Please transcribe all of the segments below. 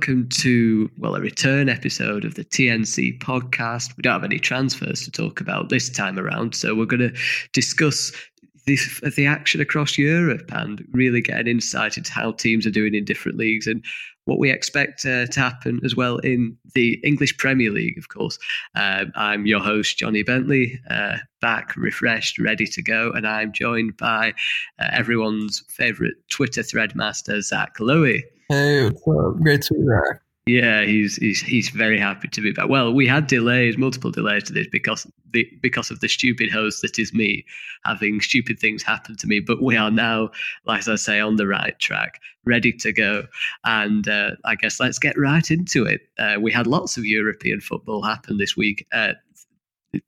Welcome to, well, a return episode of the TNC podcast. We don't have any transfers to talk about this time around, so we're going to discuss the, the action across Europe and really get an insight into how teams are doing in different leagues and what we expect uh, to happen as well in the English Premier League, of course. Um, I'm your host, Johnny Bentley, uh, back, refreshed, ready to go, and I'm joined by uh, everyone's favourite Twitter thread master, Zach Louie. Hey, what's up? Great to be back. Yeah, he's he's he's very happy to be back. Well, we had delays, multiple delays to this because the because of the stupid host that is me having stupid things happen to me. But we are now, like I say, on the right track, ready to go. And uh, I guess let's get right into it. Uh, we had lots of European football happen this week. Uh,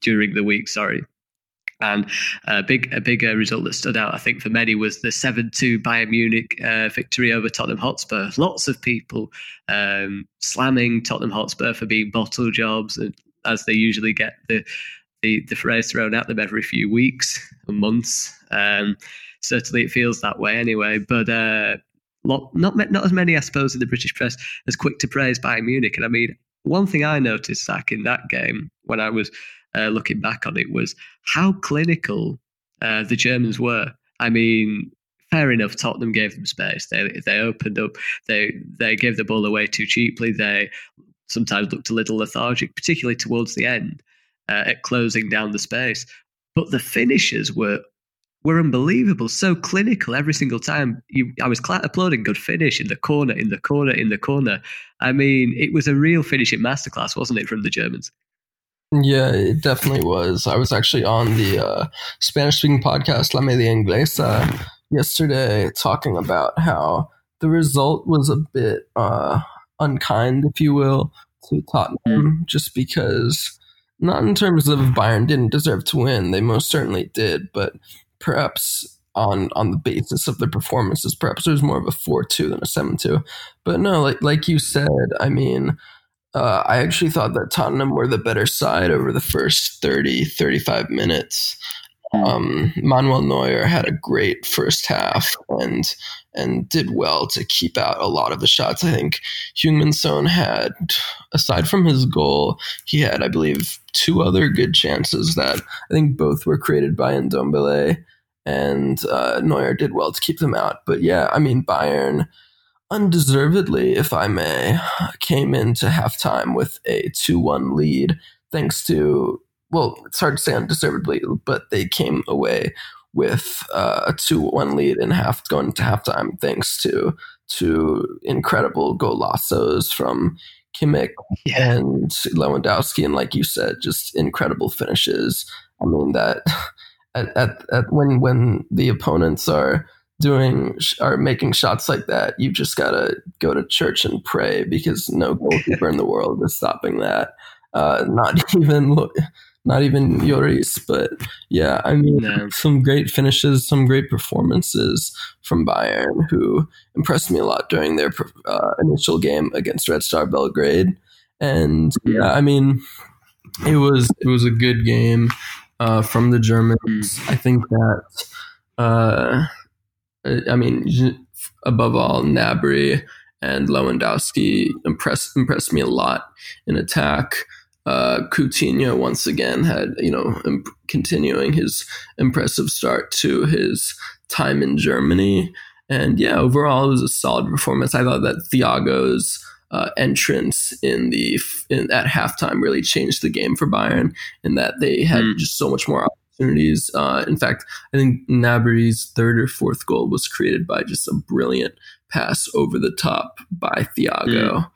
during the week, sorry. And a big, a big result that stood out, I think, for many was the seven-two Bayern Munich uh, victory over Tottenham Hotspur. Lots of people um, slamming Tottenham Hotspur for being bottle jobs, as they usually get the the, the phrase thrown at them every few weeks or months. Um, certainly, it feels that way anyway. But uh, lot, not not as many, I suppose, in the British press as quick to praise Bayern Munich. And I mean, one thing I noticed, Zach, in that game when I was uh, looking back on it was how clinical uh, the Germans were. I mean, fair enough. Tottenham gave them space. They they opened up. They they gave the ball away too cheaply. They sometimes looked a little lethargic, particularly towards the end, uh, at closing down the space. But the finishes were were unbelievable. So clinical every single time. You, I was applauding good finish in the corner, in the corner, in the corner. I mean, it was a real finishing masterclass, wasn't it, from the Germans? Yeah, it definitely was. I was actually on the uh, Spanish speaking podcast La Media Inglesa yesterday talking about how the result was a bit uh, unkind, if you will, to Tottenham, just because, not in terms of Bayern didn't deserve to win, they most certainly did, but perhaps on on the basis of their performances, perhaps was more of a 4 2 than a 7 2. But no, like, like you said, I mean, uh, I actually thought that Tottenham were the better side over the first 30, 35 minutes. Hmm. Um, Manuel Neuer had a great first half and and did well to keep out a lot of the shots. I think Heung-min Son had, aside from his goal, he had, I believe, two other good chances that I think both were created by Ndombele, and uh, Neuer did well to keep them out. But yeah, I mean, Bayern – undeservedly, if I may, came into halftime with a 2 1 lead, thanks to, well, it's hard to say undeservedly, but they came away with uh, a 2 1 lead in half going into halftime, thanks to to incredible golazos from Kimmich yeah. and Lewandowski. And like you said, just incredible finishes. I mean, that at, at, at when, when the opponents are doing or making shots like that, you just gotta go to church and pray because no goalkeeper in the world is stopping that. Uh, not even not even Lloris, but yeah, I mean, no. some great finishes, some great performances from Bayern, who impressed me a lot during their uh, initial game against Red Star Belgrade, and yeah, I mean, it was it was a good game uh, from the Germans. Mm. I think that. Uh, I mean, above all, Gnabry and Lewandowski impressed impressed me a lot in attack. Uh, Coutinho once again had you know imp- continuing his impressive start to his time in Germany, and yeah, overall it was a solid performance. I thought that Thiago's uh, entrance in the in, at halftime really changed the game for Bayern in that they had mm. just so much more opportunities. Uh, in fact, I think Gnabry's third or fourth goal was created by just a brilliant pass over the top by Thiago. Mm.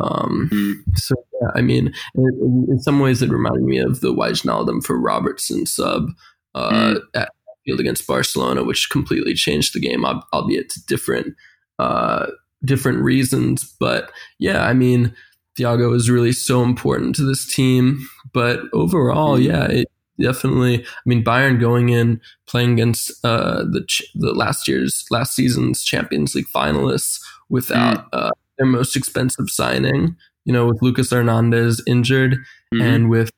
Um, mm. So yeah, I mean, in, in, some ways, it reminded me of the Wijnaldum for Robertson sub uh, mm. at field against Barcelona, which completely changed the game, albeit to different uh, different reasons. But yeah, I mean, Thiago is really so important to this team. But overall, mm. yeah, it, definitely. I mean, Bayern going in playing against uh, the the last year's last season's Champions League finalists without mm. uh, their most expensive signing. You know, with Lucas Hernandez injured mm-hmm. and with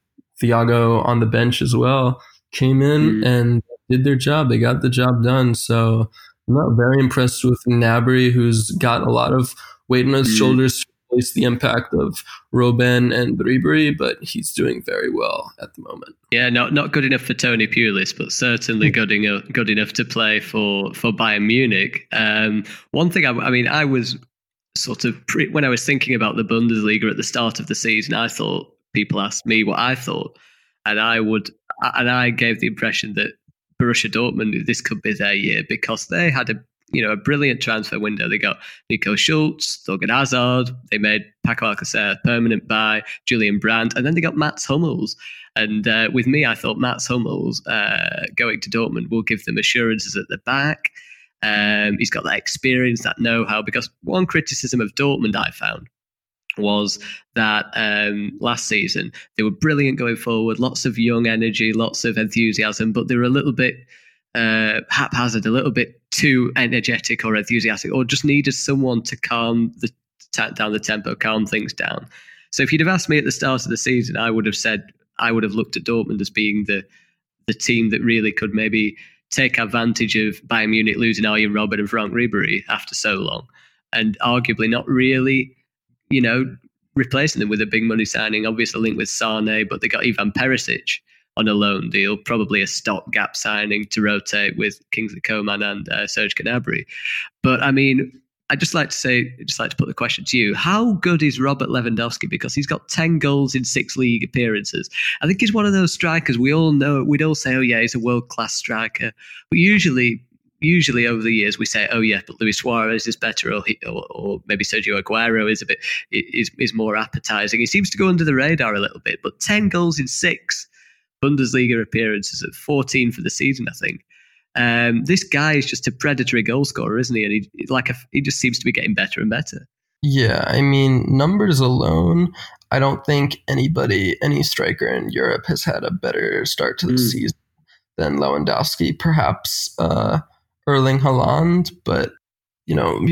Thiago on the bench as well, came in mm. and did their job. They got the job done. So I'm Not very impressed with Gnabry, who's got a lot of weight on his mm. shoulders replace the impact of Robben and Ribery, but he's doing very well at the moment. Yeah, not not good enough for Tony Pulis, but certainly good enough good enough to play for for Bayern Munich. Um, one thing, I, I mean, I was sort of pre- when I was thinking about the Bundesliga at the start of the season, I thought people asked me what I thought, and I would, and I gave the impression that Borussia Dortmund this could be their year because they had a you know a brilliant transfer window. They got Nico Schulz, Thorgan Hazard, they made Paco Alcacer permanent buy, Julian Brandt, and then they got Mats Hummels. And uh, with me, I thought Mats Hummels uh, going to Dortmund will give them assurances at the back. Um, he's got that experience, that know-how. Because one criticism of Dortmund I found was that um, last season they were brilliant going forward, lots of young energy, lots of enthusiasm, but they were a little bit uh, haphazard, a little bit too energetic or enthusiastic, or just needed someone to calm the down the tempo, calm things down. So if you'd have asked me at the start of the season, I would have said I would have looked at Dortmund as being the the team that really could maybe take advantage of Bayern Munich losing Arjen Robben and Franck Ribery after so long, and arguably not really, you know, replacing them with a big money signing. Obviously linked with Sane, but they got Ivan Perisic on a loan deal, probably a stopgap signing to rotate with Kingsley Coman and uh, Serge Gnabry. But I mean, I'd just like to say, just like to put the question to you: How good is Robert Lewandowski? Because he's got ten goals in six league appearances. I think he's one of those strikers we all know. We'd all say, "Oh yeah, he's a world class striker," but usually. Usually over the years we say, "Oh yeah, but Luis Suarez is better," or, he, or, or maybe Sergio Aguero is a bit is is more appetizing. He seems to go under the radar a little bit, but ten goals in six Bundesliga appearances at 14 for the season, I think. Um, this guy is just a predatory goal scorer, isn't he? And he like a, he just seems to be getting better and better. Yeah, I mean numbers alone. I don't think anybody, any striker in Europe, has had a better start to the mm. season than Lewandowski. Perhaps uh, Erling Haaland, but you know,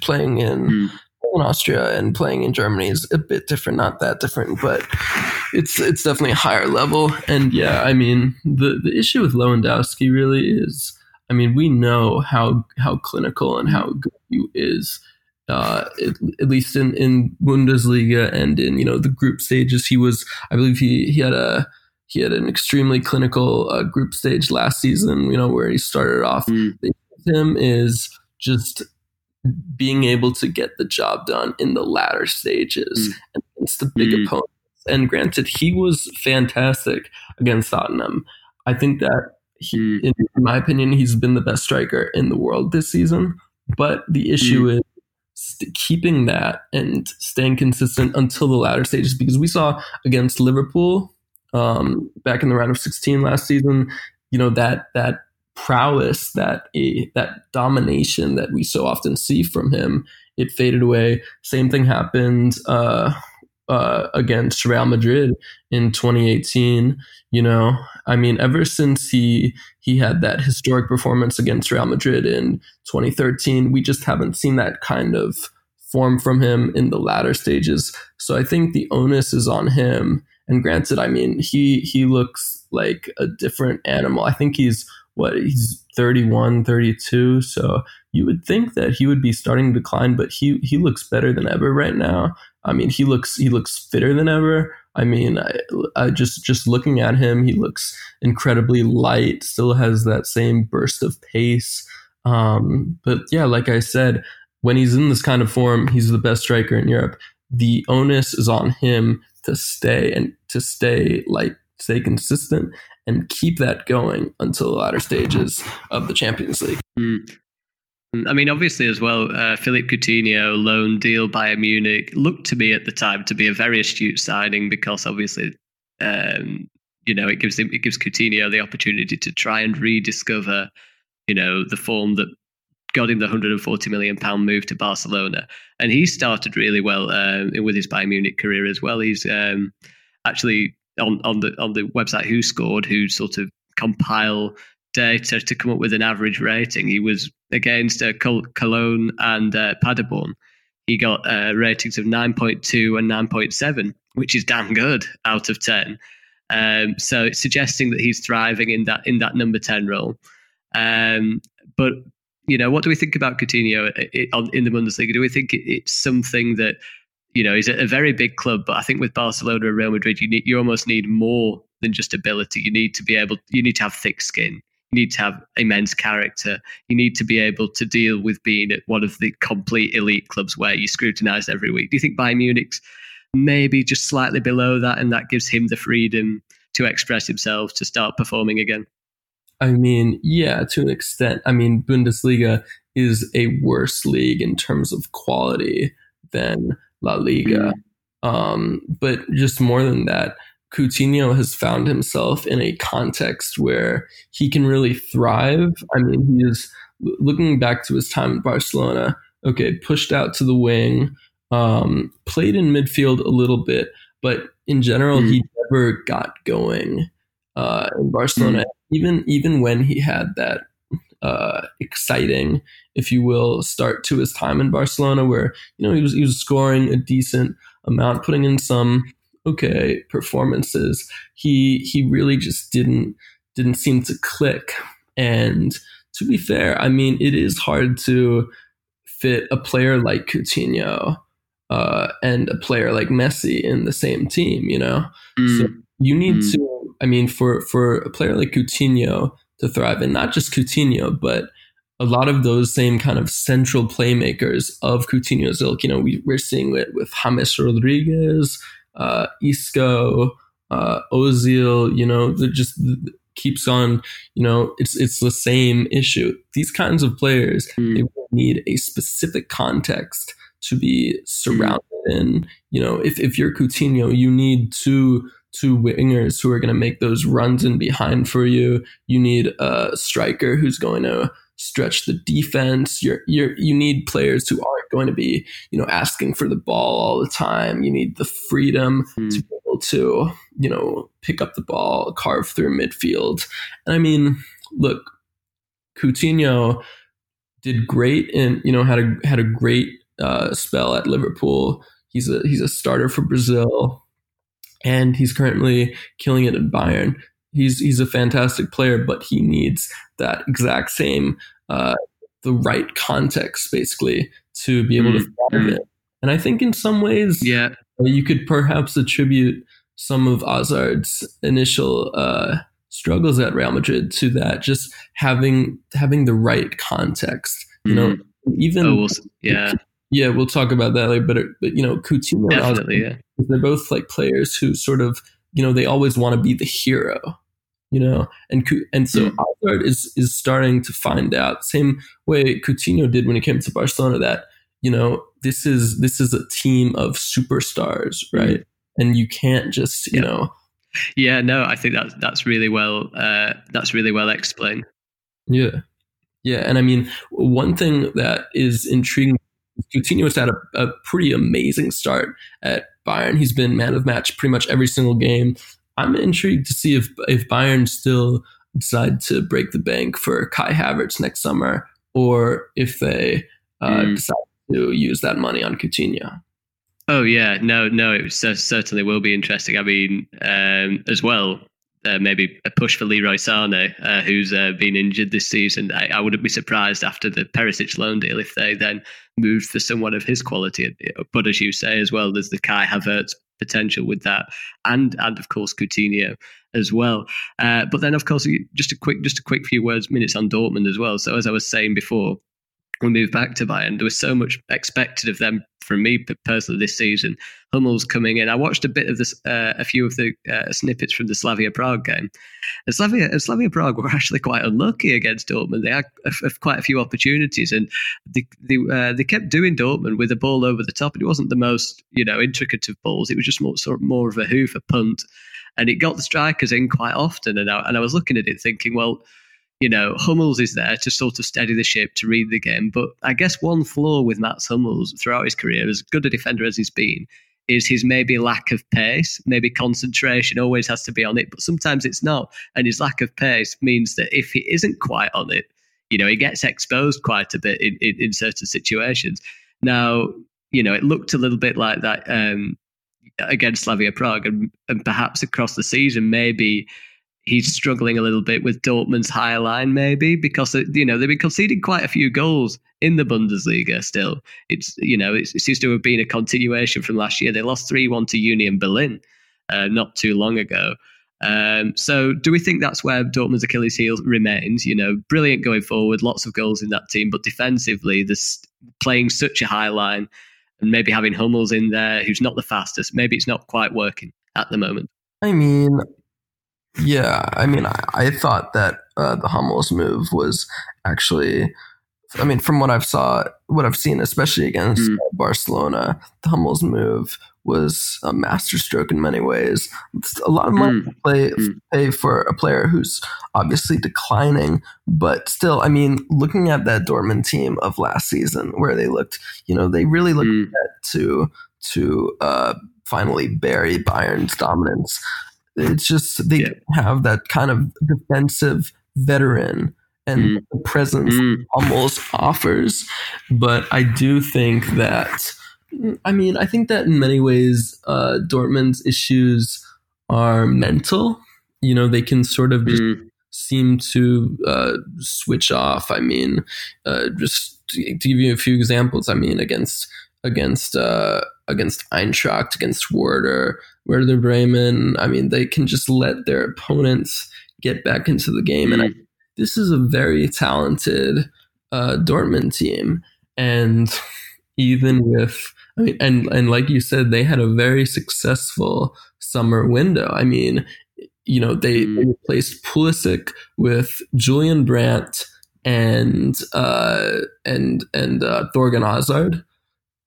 playing in mm in Austria and playing in Germany is a bit different, not that different, but it's it's definitely a higher level. And yeah, I mean the the issue with Lewandowski really is, I mean, we know how how clinical and how good he is. Uh, at, at, least in, in Bundesliga and in you know the group stages, he was I believe he he had a he had an extremely clinical uh, group stage last season. You know where he started off. Mm. Him is just being able to get the job done in the latter stages mm. against the big mm. opponents. And granted, he was fantastic against Tottenham. I think that he, mm. in, my opinion, he's been the best striker in the world this season. But the issue mm. is st- keeping that and staying consistent until the latter stages because we saw against Liverpool um, back in the round of 16 last season, you know, that that prowess, that a that domination that we so often see from him, it faded away. Same thing happened uh, uh, against Real Madrid in 2018. You know, I mean, ever since he he had that historic performance against Real Madrid in 2013, we just haven't seen that kind of form from him in the latter stages. So I think the onus is on him. And granted, I mean, he he looks like a different animal. I think he's what he's 31 32 so you would think that he would be starting to decline but he he looks better than ever right now i mean he looks he looks fitter than ever i mean I, I just just looking at him he looks incredibly light still has that same burst of pace um, but yeah like i said when he's in this kind of form he's the best striker in europe the onus is on him to stay and to stay like stay consistent and keep that going until the latter stages of the Champions League. Mm. I mean, obviously, as well, uh, Philippe Coutinho, loan deal by Munich, looked to me at the time to be a very astute signing because obviously, um, you know, it gives him, it gives Coutinho the opportunity to try and rediscover, you know, the form that got him the 140 million pound move to Barcelona, and he started really well uh, with his Bayern Munich career as well. He's um, actually on on the on the website WhoScored, who sort of compile data to come up with an average rating. He was against uh, Cologne and uh, Paderborn. He got uh, ratings of 9.2 and 9.7, which is damn good out of 10. Um, so it's suggesting that he's thriving in that in that number 10 role. Um, but you know, what do we think about Coutinho in the Bundesliga? Do we think it's something that you know, he's a very big club, but I think with Barcelona and Real Madrid, you need you almost need more than just ability. You need to be able, you need to have thick skin. You need to have immense character. You need to be able to deal with being at one of the complete elite clubs where you're scrutinised every week. Do you think Bayern Munich's maybe just slightly below that, and that gives him the freedom to express himself, to start performing again? I mean, yeah, to an extent. I mean, Bundesliga is a worse league in terms of quality than La Liga. Mm. Um, but just more than that, Coutinho has found himself in a context where he can really thrive. I mean, he is looking back to his time in Barcelona. Okay, pushed out to the wing, um, played in midfield a little bit, but in general, mm. he never got going uh, in Barcelona. Mm. Even even when he had that uh, exciting, if you will, start to his time in Barcelona, where you know he was he was scoring a decent amount, putting in some okay performances. He he really just didn't didn't seem to click. And to be fair, I mean, it is hard to fit a player like Coutinho uh, and a player like Messi in the same team. You know, mm. so you need mm. to. I mean, for for a player like Coutinho to thrive, and not just Coutinho, but a lot of those same kind of central playmakers of Coutinho's ilk. You know, we, we're seeing it with James Rodriguez, uh, Isco, uh, Ozil. You know, that just keeps on. You know, it's it's the same issue. These kinds of players mm. they need a specific context to be surrounded mm. in. You know, if if you're Coutinho, you need two two wingers who are going to make those runs in behind for you. You need a striker who's going to stretch the defense. You're, you're, you need players who aren't going to be, you know, asking for the ball all the time. You need the freedom hmm. to be able to, you know, pick up the ball, carve through midfield. And I mean, look, Coutinho did great and, you know, had a, had a great uh, spell at Liverpool. He's a, he's a starter for Brazil and he's currently killing it at Bayern. He's he's a fantastic player, but he needs that exact same uh, the right context basically to be able mm-hmm. to thrive it. And I think in some ways, yeah, you could perhaps attribute some of Hazard's initial uh, struggles at Real Madrid to that, just having having the right context. You know, even oh, yeah, yeah, we'll talk about that later. But but you know, Coutinho, definitely, yeah they're both like players who sort of you know they always want to be the hero you know and and so mm. Hazard is is starting to find out same way Coutinho did when he came to Barcelona that you know this is this is a team of superstars hmm. right mm. and you can't just you yeah. know yeah no I think that's that's really well uh, that's really well explained yeah yeah and I mean one thing that is intriguing Coutinho has had a, a pretty amazing start at Bayern. He's been man of match pretty much every single game. I'm intrigued to see if if Bayern still decide to break the bank for Kai Havertz next summer, or if they uh, mm. decide to use that money on Coutinho. Oh yeah, no, no, it certainly will be interesting. I mean, um, as well, uh, maybe a push for Leroy Sané, uh, who's uh, been injured this season. I, I, wouldn't be surprised after the Perisic loan deal if they then moved for someone of his quality. But as you say as well, there's the Kai Havertz potential with that, and and of course Coutinho as well. Uh, but then of course just a quick just a quick few words minutes on Dortmund as well. So as I was saying before, we moved back to Bayern, there was so much expected of them from me personally this season. Hummels coming in. I watched a bit of this, uh, a few of the uh, snippets from the Slavia Prague game. And Slavia, and Slavia Prague were actually quite unlucky against Dortmund. They had a, a, quite a few opportunities, and they they, uh, they kept doing Dortmund with a ball over the top. And it wasn't the most you know intricate of balls. It was just more sort of more of a hoof, a punt, and it got the strikers in quite often. And I, and I was looking at it thinking, well you know, Hummels is there to sort of steady the ship, to read the game. But I guess one flaw with Mats Hummels throughout his career, as good a defender as he's been, is his maybe lack of pace, maybe concentration always has to be on it, but sometimes it's not. And his lack of pace means that if he isn't quite on it, you know, he gets exposed quite a bit in, in, in certain situations. Now, you know, it looked a little bit like that um, against Slavia Prague, and, and perhaps across the season, maybe he's struggling a little bit with Dortmund's high line, maybe because you know they've been conceding quite a few goals in the Bundesliga. Still, it's you know it seems to have been a continuation from last year. They lost three one to Union Berlin uh, not too long ago. Um, so, do we think that's where Dortmund's Achilles heel remains? You know, brilliant going forward, lots of goals in that team, but defensively, this playing such a high line and maybe having Hummels in there, who's not the fastest. Maybe it's not quite working at the moment. I mean, yeah, I mean, I, I thought that uh, the Hummels move was actually, I mean, from what I've saw, what I've seen, especially against mm. Barcelona, the Hummels move was a masterstroke in many ways. It's a lot of money mm. to play, mm. pay for a player who's obviously declining, but still, I mean, looking at that Dortmund team of last season, where they looked, you know, they really looked mm. to to uh, finally bury Bayern's dominance. It's just they yeah. have that kind of defensive veteran and mm. the presence mm. almost offers. But I do think that, I mean, I think that in many ways, uh, Dortmund's issues are mental. You know, they can sort of just mm. seem to uh, switch off. I mean, uh, just to give you a few examples, I mean, against against uh, against Eintracht, against Werder, Werder Bremen. I mean, they can just let their opponents get back into the game. And I, mm. this is a very talented uh, Dortmund team. And even with, I mean, and, and like you said, they had a very successful summer window. I mean, you know, they, mm. they replaced Pulisic with Julian Brandt and uh, and and uh, Thorgan Hazard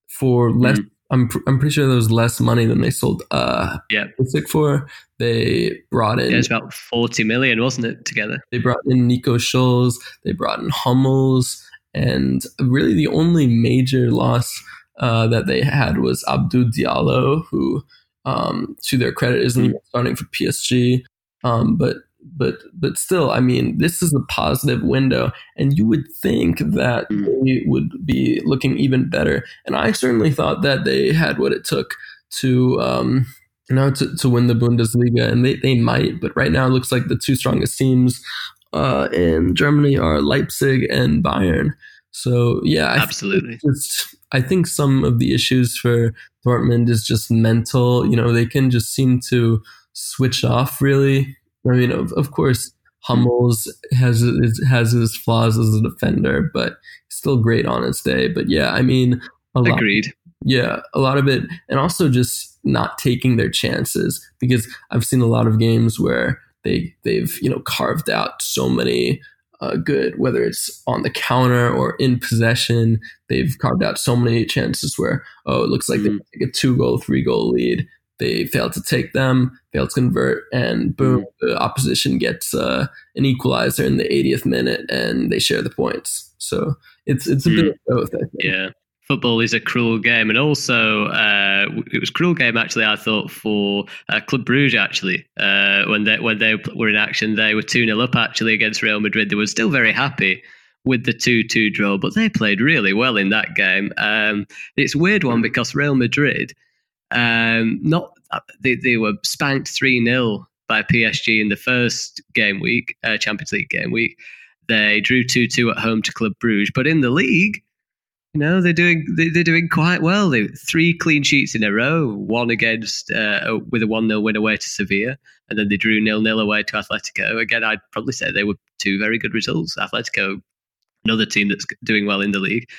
for less mm. I'm pr- I'm pretty sure there was less money than they sold uh yeah Pulisic for. They brought in yeah, it's about forty million, wasn't it, together? They brought in Nico Schulz, they brought in Hummels, and really the only major loss uh, that they had was Abdou Diallo, who um, to their credit isn't even starting for PSG. Um, but but but still, I mean, this is a positive window, and you would think that mm. they would be looking even better. And I certainly thought that they had what it took to um, you know to, to win the Bundesliga, and they, they might. But right now, it looks like the two strongest teams uh, in Germany are Leipzig and Bayern. So yeah, I absolutely. Just, I think some of the issues for Dortmund is just mental. You know, they can just seem to switch off really I mean, of, of course, Hummels has has his flaws as a defender, but still great on his day. But yeah, I mean, a lot, agreed. Yeah, a lot of it, and also just not taking their chances because I've seen a lot of games where they they've you know carved out so many uh, good, whether it's on the counter or in possession. They've carved out so many chances where oh, it looks like mm-hmm. they take a two goal, three goal lead, they fail to take them, fail to convert, and boom, mm-hmm. the opposition gets uh, an equalizer in the 80th minute, and they share the points. So it's it's a mm. bit of both. I think. Yeah, football is a cruel game, and also uh, it was a cruel game actually. I thought for uh, Club Bruges actually uh, when they when they were in action, they were two 0 up actually against Real Madrid. They were still very happy with the 2-2 draw, but they played really well in that game. Um, it's a weird one because Real Madrid um, not uh, they, they were spanked 3 0 by PSG in the first game week, uh, Champions League game week. They drew 2 2 at home to Club Bruges. But in the league, you know, they're doing they, are doing quite well. They three clean sheets in a row, one against uh, with a 1 0 win away to Sevilla, and then they drew 0 0 away to Atletico. Again, I'd probably say they were two very good results. Atletico, another team that's doing well in the league.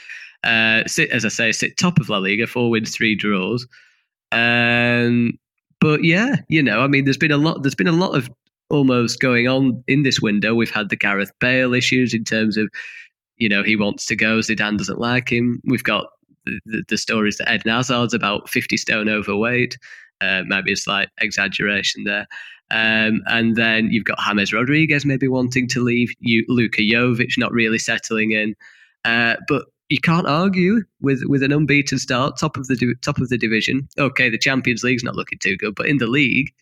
Uh, sit, as I say, sit top of La Liga, four wins, three draws. Um, but yeah, you know, I mean, there's been a lot. There's been a lot of almost going on in this window. We've had the Gareth Bale issues in terms of, you know, he wants to go. Zidane doesn't like him. We've got the, the, the stories that Eden Hazard's about 50 stone overweight. Uh, maybe a slight exaggeration there. Um, and then you've got James Rodriguez maybe wanting to leave. You, Luka Jovic not really settling in. Uh, but you can't argue with with an unbeaten start, top of the top of the division. Okay, the Champions League's not looking too good, but in the league,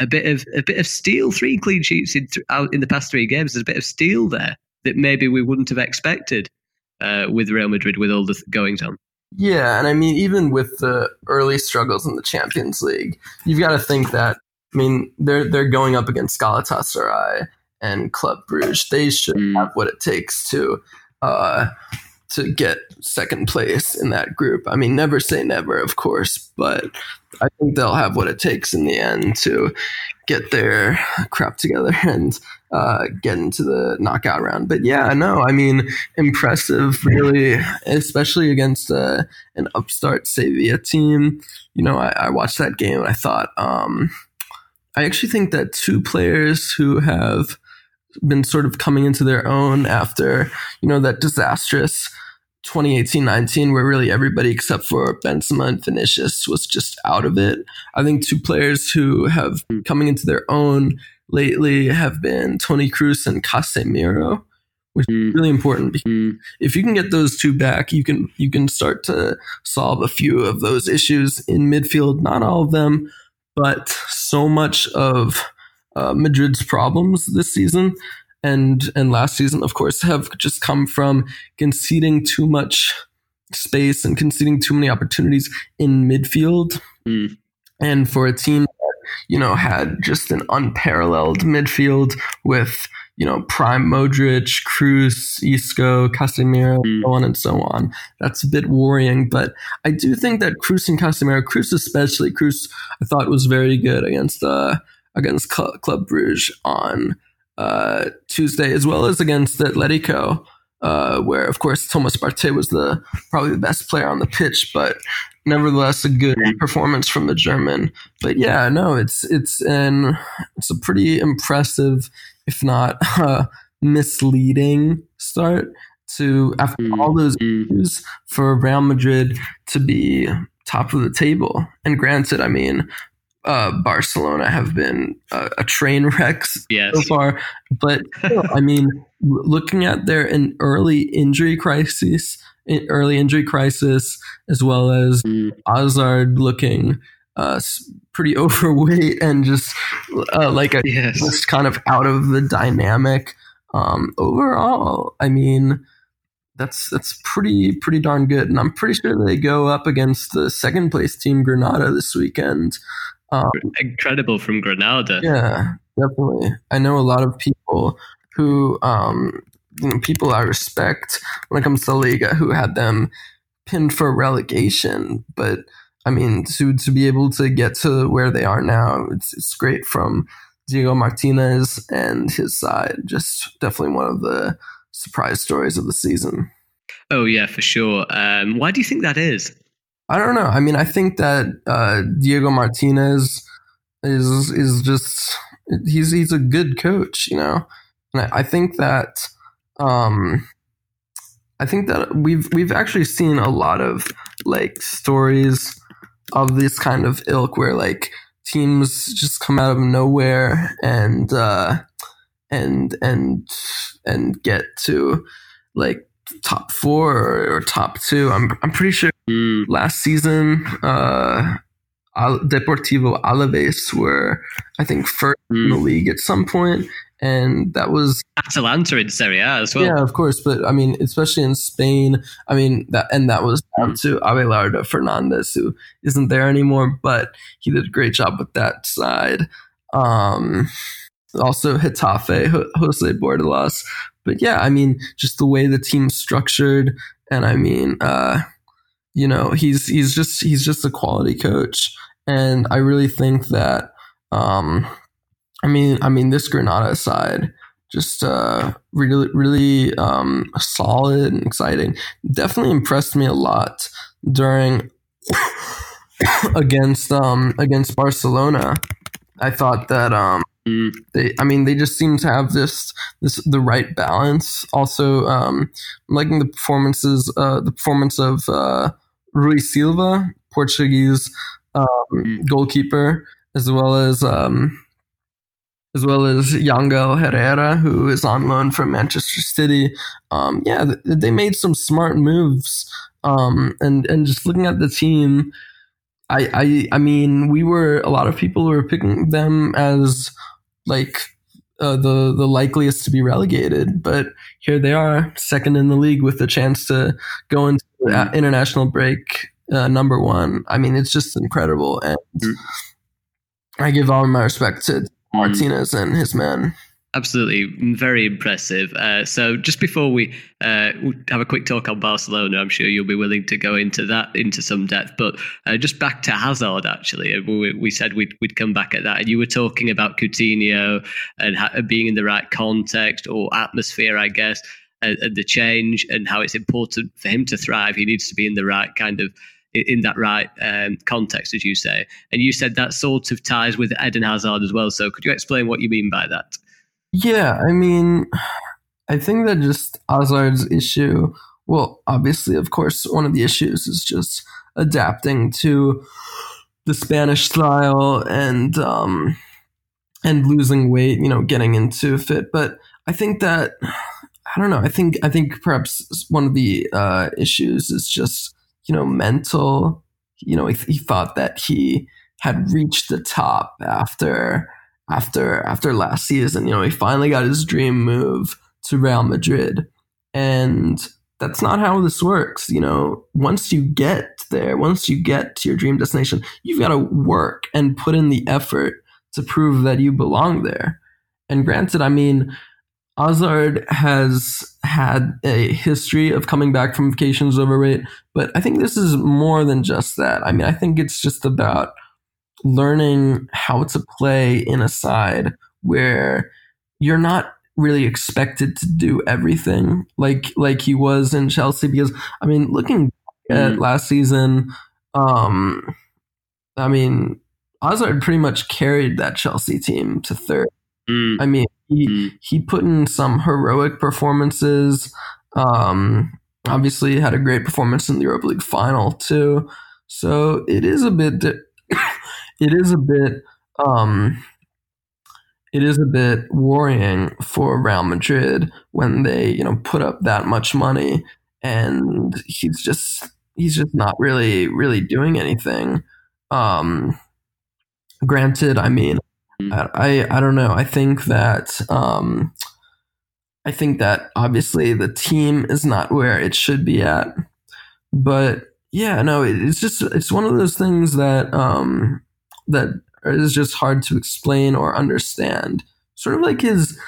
a bit of a bit of steel, three clean sheets in th- out in the past three games. There's a bit of steel there that maybe we wouldn't have expected uh, with Real Madrid with all the th- goings on. Yeah, and I mean, even with the early struggles in the Champions League, you've got to think that I mean, they're they're going up against Galatasaray and Club Bruges. They should Mm. have what it takes to uh, to get second place in that group. I mean, never say never, of course, but I think they'll have what it takes in the end to get their crap together and uh, get into the knockout round. But yeah, no, I mean, impressive, really, especially against uh, an upstart Sevilla team. You know, I, I watched that game and I thought, um, I actually think that two players who have been sort of coming into their own after, you know, that disastrous 2018-19 where really everybody except for Benzema and Vinicius was just out of it. I think two players who have coming into their own lately have been Toni Kroos and Casemiro, which is Mm. really important because Mm. if you can get those two back, you can you can start to solve a few of those issues in midfield. Not all of them, but so much of uh, Madrid's problems this season and and last season, of course, have just come from conceding too much space and conceding too many opportunities in midfield. Mm. And for a team that you know had just an unparalleled midfield with you know prime Modric, Kroos, Isco, Casemiro, Mm. so on and so on. That's a bit worrying, but I do think that Kroos and Casemiro, Kroos especially, Kroos I thought was very good against uh against Cl- Club Bruges on uh, Tuesday, as well as against Atletico, uh, where of course Thomas Partey was the probably the best player on the pitch, but nevertheless a good Mm. performance from the German. But yeah, no, it's it's an it's a pretty impressive, if not uh, misleading start to after Mm. all those issues for Real Madrid to be top of the table. And granted, I mean, uh, Barcelona have been uh, a train wreck so far, but still, I mean, looking at their an early injury crisis, in- early injury crisis, as well as Mm. Hazard looking uh, pretty overweight and just uh, like a Yes. just kind of out of the dynamic. Um, overall, I mean, that's that's pretty pretty darn good, and I'm pretty sure they go up against the second place team Granada this weekend. Um, Incredible from Granada. yeah, definitely. I know a lot of people who, um, you know, people I respect when it comes to Liga who had them pinned for relegation, but. I mean, to to be able to get to where they are now, it's it's great from Diego Martinez and his side. Just definitely one of the surprise stories of the season. Oh yeah, for sure. Um, why do you think that is? I don't know. I mean, I think that uh, Diego Martinez is is just he's he's a good coach, you know, and I, I think that um, I think that we've we've actually seen a lot of like stories of this kind of ilk where like teams just come out of nowhere and uh, and and and get to like top four or, or top two. I'm I'm pretty sure Mm. last season, uh, Deportivo Alaves were, I think, first in the Mm. league at some point, and that was Atalanta in Serie A as well. yeah, of course. But I mean, especially in Spain, I mean that, and that was down to Abelardo Fernandez, who isn't there anymore, but he did a great job with that side. Um, also Getafe, Jose Bordalas. But yeah, I mean, just the way the team's structured, and I mean, uh, you know, he's he's just he's just a quality coach, and I really think that, um, I mean, I mean, this Granada side just uh, really really um, solid and exciting. Definitely impressed me a lot during against um, against Barcelona. I thought that um. They I mean they just seem to have this this the right balance. Also, um, I'm liking the performances uh, the performance of uh, Rui Silva, Portuguese um, Mm. goalkeeper, as well as um, as well as Yangel Herrera, who is on loan from Manchester City. Um, yeah, they made some smart moves. Um, and and just looking at the team, I, I I mean, we were a lot of people were picking them as like uh, the the likeliest to be relegated, but here they are, second in the league with the chance to go into the uh, international break uh, number one. I mean, it's just incredible, and Mm. I give all my respect to Martinez and his men. Absolutely, very impressive. Uh, so, just before we uh, have a quick talk on Barcelona, I'm sure you'll be willing to go into that into some depth. But uh, just back to Hazard, actually, uh, we, we, said we'd we'd come back at that, and you were talking about Coutinho and ha- being in the right context or atmosphere, I guess, and, and the change, and how it's important for him to thrive. He needs to be in the right kind of in that right um, context, as you say. And you said that sort of ties with Eden Hazard as well. So, could you explain what you mean by that? Yeah, I mean, I think that just Hazard's issue. Well, obviously, of course, one of the issues is just adapting to the Spanish style and um, and losing weight. You know, getting into fit. But I think that I don't know. I think I think perhaps one of the uh, issues is just you know mental. You know, he, he thought that he had reached the top after after after last season. You know, he finally got his dream move to Real Madrid, and that's not how this works. You know, once you get there, once you get to your dream destination, you've got to work and put in the effort to prove that you belong there. And granted, I mean, Hazard has had a history of coming back from vacations overweight, but I think this is more than just that. I mean, I think it's just about learning how to play in a side where you're not really expected to do everything like like he was in Chelsea because I mean looking at mm. last season um I mean Hazard pretty much carried that Chelsea team to third. Mm. I mean he mm. he put in some heroic performances um obviously had a great performance in the Europa League final too. So it is a bit it is a bit um, it is a bit worrying for Real Madrid when they you know put up that much money and he's just he's just not really really doing anything. Um, granted, I mean, mm-hmm. I, I I don't know. I think that um, I think that obviously the team is not where it should be at, but yeah, no, it's just it's one of those things that um, that is just hard to explain or understand. Sort of like his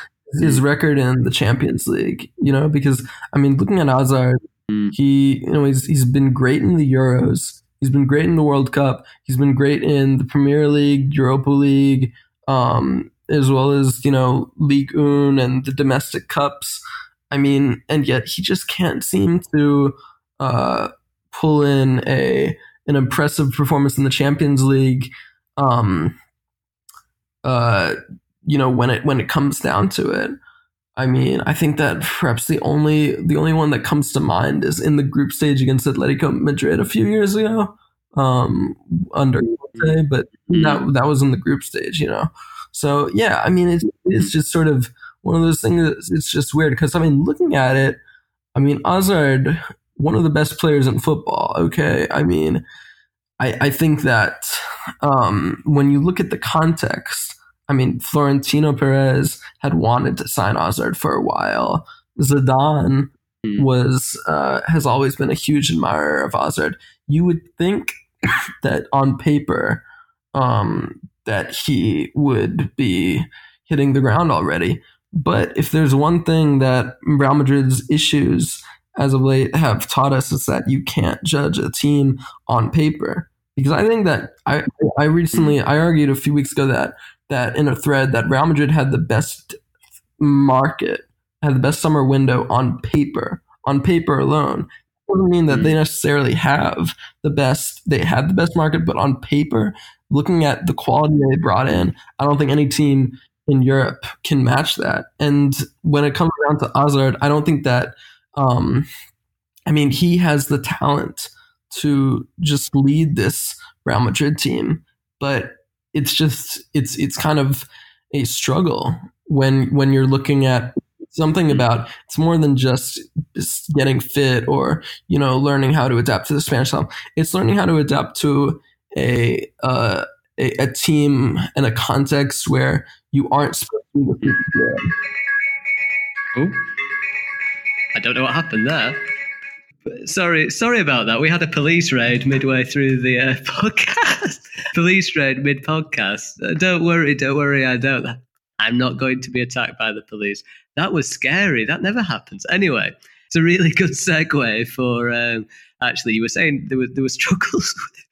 his hmm. record in the Champions League, you know, because I mean, looking at Hazard, mm. he you know he's he's been great in the Euros, he's been great in the World Cup, he's been great in the Premier League, Europa League, um, as well as you know League 1 and the domestic cups. I mean, and yet he just can't seem to uh, pull in a an impressive performance in the Champions League um uh you know when it when it comes down to it i mean i think that perhaps the only the only one that comes to mind is in the group stage against atletico madrid a few years ago um under mm-hmm. but that mm-hmm. that was in the group stage you know so yeah i mean it's, it's just sort of one of those things it's just weird because i mean looking at it i mean Hazard one of the best players in football okay i mean I, I think that um, when you look at the context, I mean, Florentino Perez had wanted to sign Hazard for a while. Zidane mm. was uh, has always been a huge admirer of Hazard. You would think that on paper um, that he would be hitting the ground already. But if there's one thing that Real Madrid's issues as of late have taught us is that you can't judge a team on paper because I think that I I recently I argued a few weeks ago that that in a thread that Real Madrid had the best market, had the best summer window on paper, on paper alone. It doesn't mean that they mm. necessarily have the best. They had the best market, but on paper, looking at the quality they brought in, I don't think any team in Europe can match that. And when it comes down to Hazard, I don't think that. Um, I mean, he has the talent to just lead this Real Madrid team, but it's just it's it's kind of a struggle when when you're looking at something about it's more than just, just getting fit or you know learning how to adapt to the Spanish style. It's learning how to adapt to a uh, a, a, team and a context where you aren't supposed to be Oh, I don't know what happened there. Sorry, sorry about that. We had a police raid midway through the uh, podcast. police raid mid podcast. Uh, don't worry, don't worry. I don't. I'm not going to be attacked by the police. That was scary. That never happens. Anyway, it's a really good segue for. Um, actually, you were saying there were there were struggles. With,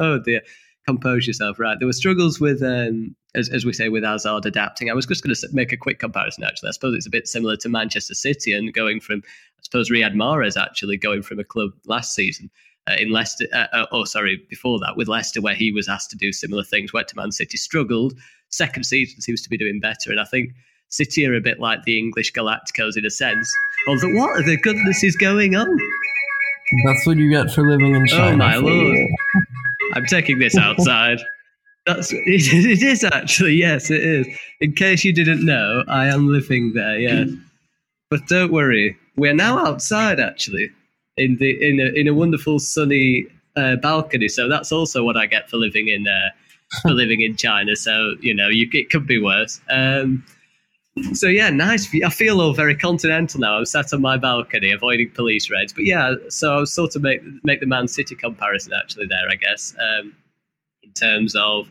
oh dear, compose yourself. Right, there were struggles with. Um, as, as we say with Hazard adapting, I was just going to make a quick comparison. Actually, I suppose it's a bit similar to Manchester City and going from I suppose Riyad Mahrez actually going from a club last season uh, in Leicester. Uh, uh, oh, sorry, before that with Leicester, where he was asked to do similar things. Went to Man City, struggled. Second season seems to be doing better, and I think City are a bit like the English Galacticos in a sense. Although, what are the goodness is going on? That's what you get for living in China. Oh my lord! I'm taking this outside. That's it, it is actually yes, it is. In case you didn't know, I am living there. Yes, but don't worry, we're now outside actually in the in a in a wonderful sunny uh, balcony. So that's also what I get for living in uh, for living in China. So you know, you, it could be worse. Um, so yeah, nice. I feel all very continental now. I'm sat on my balcony, avoiding police raids. But yeah, so I was sort of make make the Man City comparison actually there, I guess, um, in terms of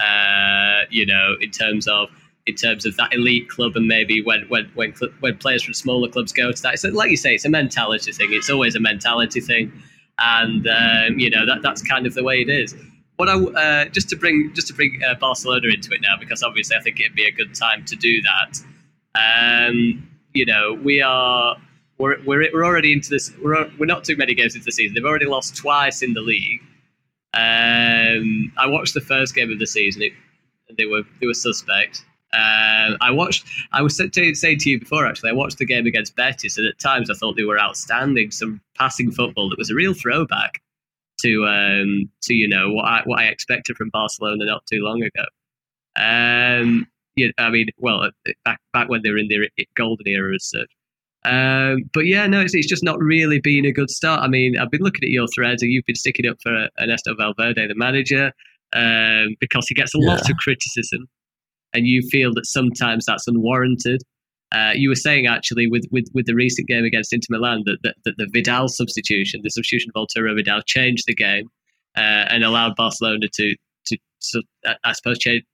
uh, you know, in terms of in terms of that elite club and maybe when when when when players from smaller clubs go to that. It's like you say, it's a mentality thing. It's always a mentality thing, and um, you know that that's kind of the way it is. What I uh, just to bring just to bring uh, Barcelona into it now because obviously I think it'd be a good time to do that. Um, you know, we are we're, we're, we're already into this. We're, we're not too many games into the season. They've already lost twice in the league. Um, I watched the first game of the season. It, they were they were suspect. Uh, I watched. I was saying to you before. Actually, I watched the game against Betis, and at times I thought they were outstanding. Some passing football that was a real throwback to um, to you know what I what I expected from Barcelona not too long ago. Um, yeah, I mean, well, back back when they were in their golden era as such. Um, but yeah, no, it's, it's just not really been a good start. I mean, I've been looking at your threads, and you've been sticking up for Ernesto Valverde, the manager, um, because he gets a yeah. lot of criticism and you feel that sometimes that's unwarranted. Uh, you were saying actually with, with, with the recent game against Inter Milan that, that, that the Vidal substitution, the substitution of Arturo Vidal, changed the game uh, and allowed Barcelona to to, to I suppose change,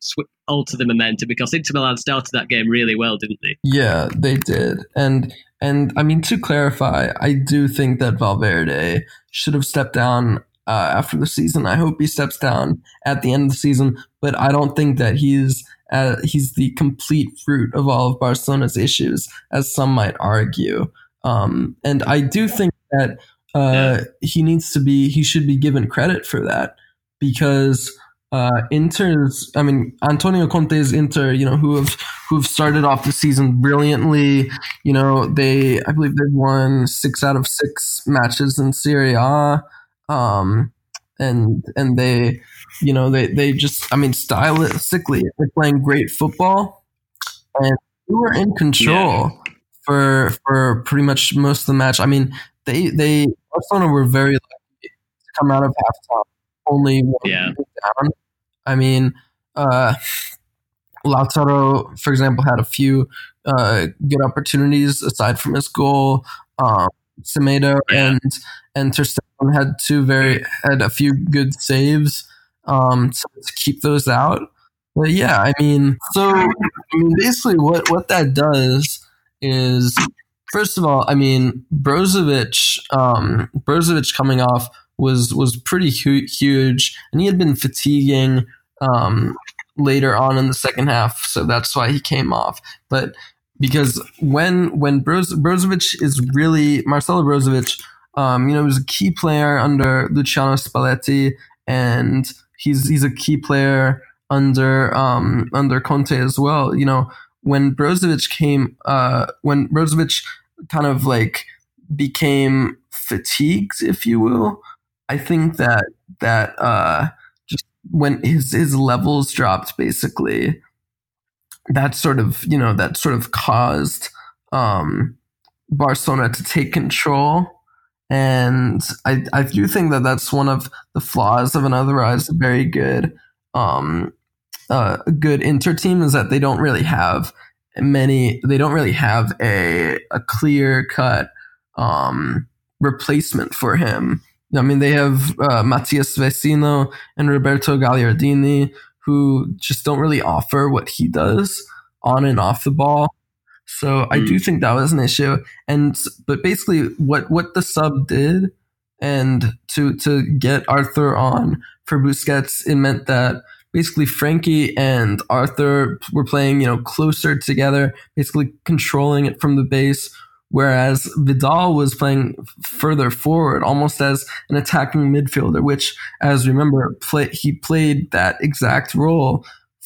alter the momentum because Inter Milan started that game really well, didn't they? Yeah, they did, and and I mean to clarify, I do think that Valverde should have stepped down uh, after the season. I hope he steps down at the end of the season, but I don't think that he's uh, he's the complete fruit of all of Barcelona's issues, as some might argue. Um, and I do think that uh, he needs to be, he should be given credit for that because uh, Inter's, I mean, Antonio Conte's Inter, you know, who have who have started off the season brilliantly. You know, they, I believe they've won six out of six matches in Serie A. Um, and and they you know they they just I mean stylistically they're playing great football and we were in control yeah. for for pretty much most of the match. I mean they they Barcelona were very lucky to come out of halftime only one yeah. down. I mean uh Lautaro, for example, had a few uh, good opportunities aside from his goal. Um, Semedo yeah. and and Ter Stegen had two very had a few good saves um, to, to keep those out. But yeah, I mean, so I mean, basically, what what that does is, first of all, I mean, Brozovic, um, Brozovic coming off was was pretty hu- huge, and he had been fatiguing um, later on in the second half, so that's why he came off. But because when when Broz- Brozovic is really Marcelo Brozovic, um, you know, was a key player under Luciano Spalletti, and he's he's a key player under um, under Conte as well. You know, when Brozovic came, uh, when Brozovic kind of like became fatigued, if you will, I think that that uh, just when his his levels dropped, basically, that sort of you know that sort of caused um, Barcelona to take control. And I, I do think that that's one of the flaws of an otherwise very good, um, uh, good Inter team is that they don't really have many. They don't really have a a clear cut um, replacement for him. I mean, they have uh, Matias Vecino and Roberto Gagliardini who just don't really offer what he does on and off the ball. So I do hmm. think that was an issue. And but basically, what what the sub did, and to to get Arthur on for Busquets, it meant that basically Frankie and Arthur were playing, you know, closer together, basically controlling it from the base, whereas Vidal was playing further forward, almost as an attacking midfielder, which, as you remember, play, he played that exact role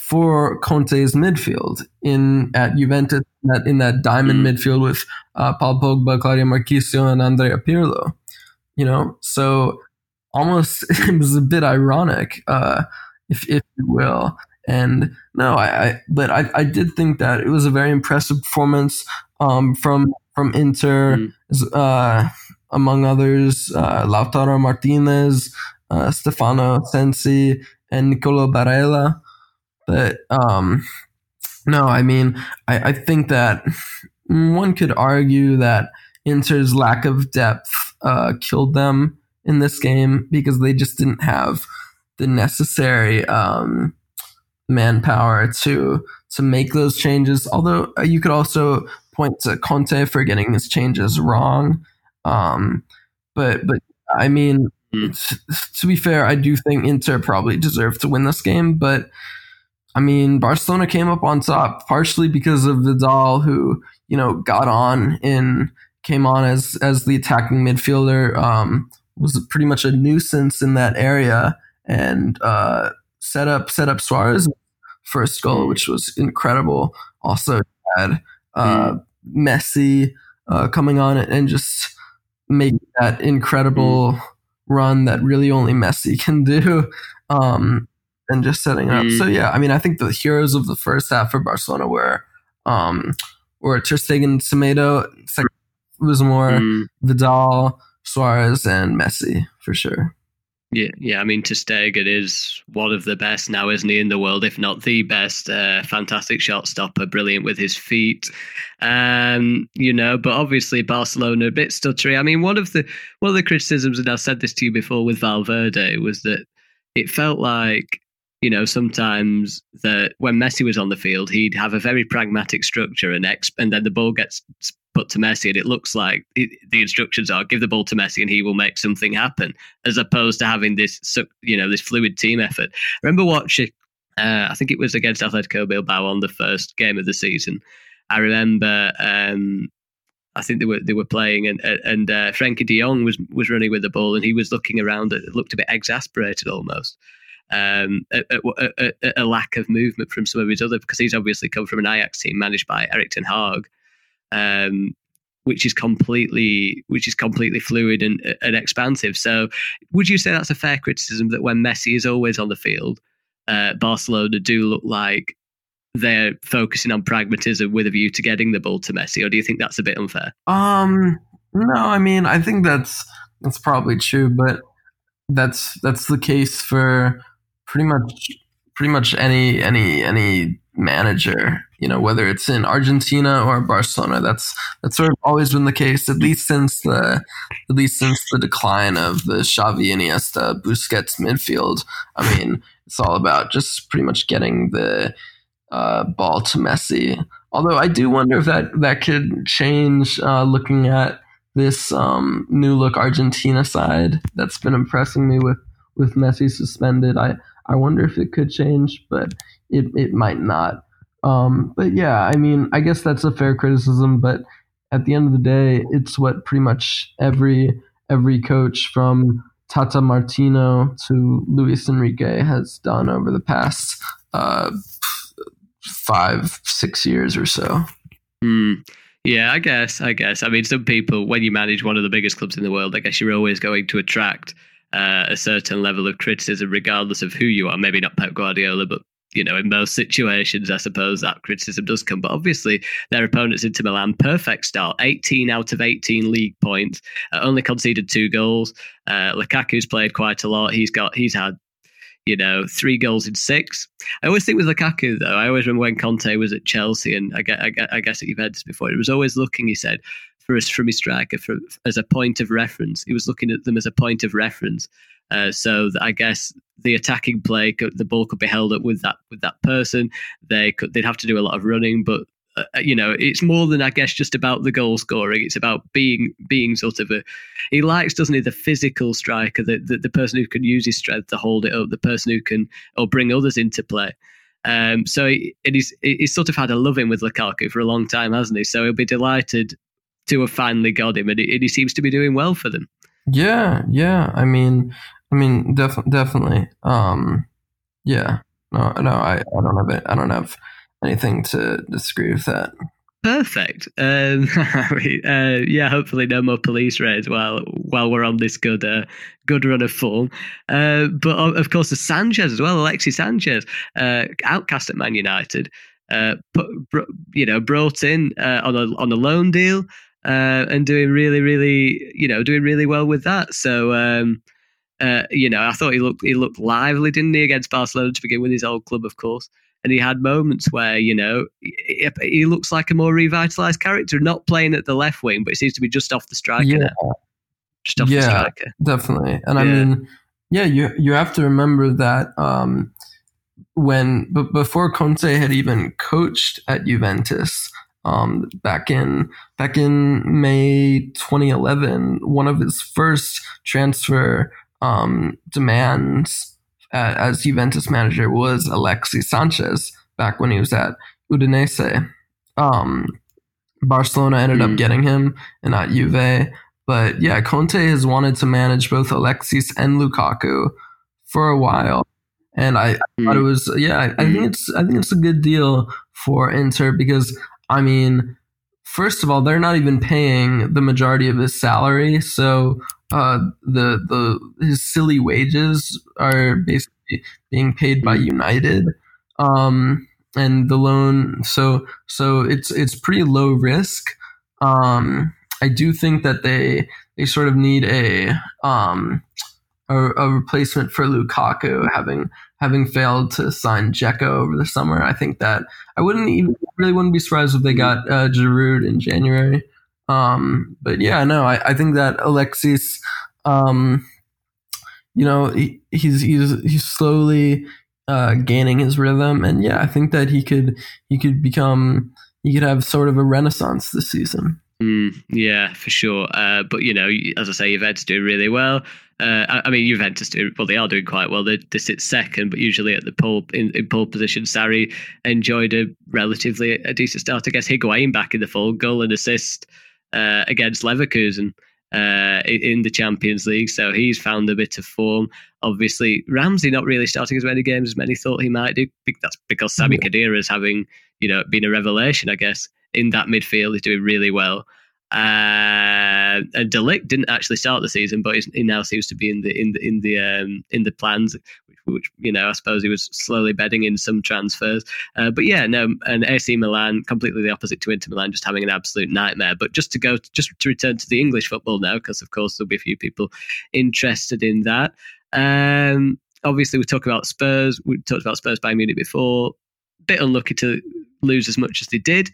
for Conte's midfield in at Juventus that in that diamond mm. midfield with uh, Paul Pogba, Claudio Marchisio, and Andrea Pirlo. You know, so almost it was a bit ironic, uh, if if you will. And no, I, I but I, I did think that it was a very impressive performance um, from from Inter, mm. uh, among others, uh, Lautaro Martinez, uh, Stefano Sensi, and Nicolo Barella. But um, no, I mean, I, I think that one could argue that Inter's lack of depth uh, killed them in this game because they just didn't have the necessary um, manpower to to make those changes. Although uh, you could also point to Conte for getting his changes wrong. Um, but but I mean, mm. to be fair, I do think Inter probably deserved to win this game. But I mean, Barcelona came up on top partially because of Vidal, who you know got on and came on as as the attacking midfielder. Um, was pretty much a nuisance in that area and uh, set up set up Suarez first goal, which was incredible. Also had uh, mm. Messi uh, coming on and just making that incredible mm. run that really only Messi can do. Um, and just setting up. Mm. So yeah, I mean, I think the heroes of the first half for Barcelona were um, were Ter Stegen, Semedo. Second was more mm. Vidal, Suarez, and Messi for sure. Yeah, yeah. I mean, Ter Stegen is one of the best now, isn't he, in the world, if not the best? Uh, fantastic shot stopper, brilliant with his feet. Um, you know, but obviously Barcelona a bit stuttery. I mean, one of the one of the criticisms, and I've said this to you before with Valverde, was that it felt like you know, sometimes that when Messi was on the field, he'd have a very pragmatic structure and and then the ball gets put to Messi, and it looks like it, the instructions are give the ball to Messi and he will make something happen, as opposed to having this, you know, this fluid team effort. I remember watching, uh, I think it was against Atletico Bilbao on the first game of the season. I remember. Um, I think they were they were playing, and and uh, Frenkie De Jong was was running with the ball, and he was looking around. It looked a bit exasperated almost um, a, a, a, lack of movement from some of his other because he's obviously come from an Ajax team managed by Erik ten Hag, um, which is completely which is completely fluid and, and expansive. So, would you say that's a fair criticism that when Messi is always on the field, uh, Barcelona do look like they're focusing on pragmatism with a view to getting the ball to Messi, or do you think that's a bit unfair? Um, no, I mean I think that's that's probably true, but that's that's the case for pretty much pretty much any any any manager you know whether it's in argentina or barcelona. That's that's sort of always been the case at least since the at least since the decline of the xavi iniesta busquets midfield. I mean it's all about just pretty much getting the uh, ball to messi. Although i do wonder if that that could change uh, looking at this um, new look argentina side. That's been impressing me with with messi suspended. I I wonder if it could change, but it, it might not. Um, but yeah, I mean, I guess that's a fair criticism, but at the end of the day, it's what pretty much every every coach from Tata Martino to Luis Enrique has done over the past uh, five, six years or so. Mm. Yeah, I guess. I guess. I mean, some people, when you manage one of the biggest clubs in the world, I guess you're always going to attract uh, a certain level of criticism, regardless of who you are. Maybe not Pep Guardiola, but you know, in most situations, I suppose that criticism does come. But obviously, their opponents Inter Milan, perfect start, 18 out of 18 league points, uh, only conceded two goals. Uh, Lukaku's played quite a lot. He's got, he's had, you know, three goals in six. I always think with Lukaku though. I always remember when Conte was at Chelsea, and I guess, I guess, heard this before. It was always looking. He said for from his striker for, as a point of reference. He was looking at them as a point of reference. Uh, so I guess the attacking play, could, the ball could be held up with that with that person. They could they'd have to do a lot of running, but uh, you know it's more than I guess just about the goal scoring. It's about being being sort of a he likes doesn't he the physical striker, the, the the person who can use his strength to hold it up, the person who can or bring others into play. Um, so it is he's sort of had a love in with Lukaku for a long time, hasn't he? So he'll be delighted to have finally got him, and, and he seems to be doing well for them. Yeah, yeah. I mean, I mean, def- definitely. Um, yeah. No, no. I, I don't have it. I don't have anything to disagree with that. Perfect. Um, uh, yeah, hopefully no more police raids while while we're on this good uh, good run of form. Uh, but of course, the Sanchez as well, Alexis Sanchez, uh, outcast at Man United, uh, put, you know, brought in uh, on a on a loan deal and doing really, really, you know, doing really well with that. So. Um, you know, I thought he looked he looked lively, didn't he, against Barcelona to begin with his old club, of course and he had moments where you know he, he looks like a more revitalized character, not playing at the left wing, but it seems to be just off the striker. Yeah, just off yeah, the striker. Definitely, and yeah. I mean, yeah, you you have to remember that um, when but before Conte had even coached at Juventus. Um, back in back in May 2011, one of his first transfer um, demands uh, as Juventus manager was Alexis Sanchez back when he was at Udinese. Um, Barcelona ended mm. up hmm. getting him and not Juve. But yeah, Conte has wanted to manage both Alexis and Lukaku for a while. And I, mm. thought it hmm. was yeah, I, I think hmm. it's I think it's a good deal for Inter because I mean, first of all, they're not even paying the majority of his salary. So uh, the the his silly wages are basically being paid by United, um, and the loan. So so it's it's pretty low risk. Um, I do think that they they sort of need a um, a, a replacement for Lukaku, having having failed to sign Dzeko over the summer. I think that I wouldn't even really wouldn't be surprised if they got uh, Giroud in January. Um, but yeah, no, I, I think that Alexis, um, you know, he, he's he's he's slowly uh, gaining his rhythm, and yeah, I think that he could he could become he could have sort of a renaissance this season. Mm, yeah, for sure. Uh, but you know, as I say, Juventus doing really well. Uh, I, I, mean, Juventus do well. They are doing quite well. They, they sit second, but usually at the pole in, in pole position. Sarri enjoyed a relatively a decent start. I guess Higuain back in the fold, goal and assist uh, against Leverkusen uh, in the Champions League. So he's found a bit of form. Obviously, Ramsey not really starting as many games as many thought he might do. That's because Sami yeah. Khedira is having, you know, been a revelation, I guess, in that midfield. He's doing really well. Uh, and De Ligt didn't actually start the season, but he now seems to be in the in the in the um, in the plans which you know I suppose he was slowly bedding in some transfers. Uh, but yeah, no, and AC Milan completely the opposite to Inter Milan, just having an absolute nightmare. But just to go, just to return to the English football now, because of course there'll be a few people interested in that. Um, obviously, we talk about Spurs. We talked about Spurs Bayern Munich before. Bit unlucky to lose as much as they did.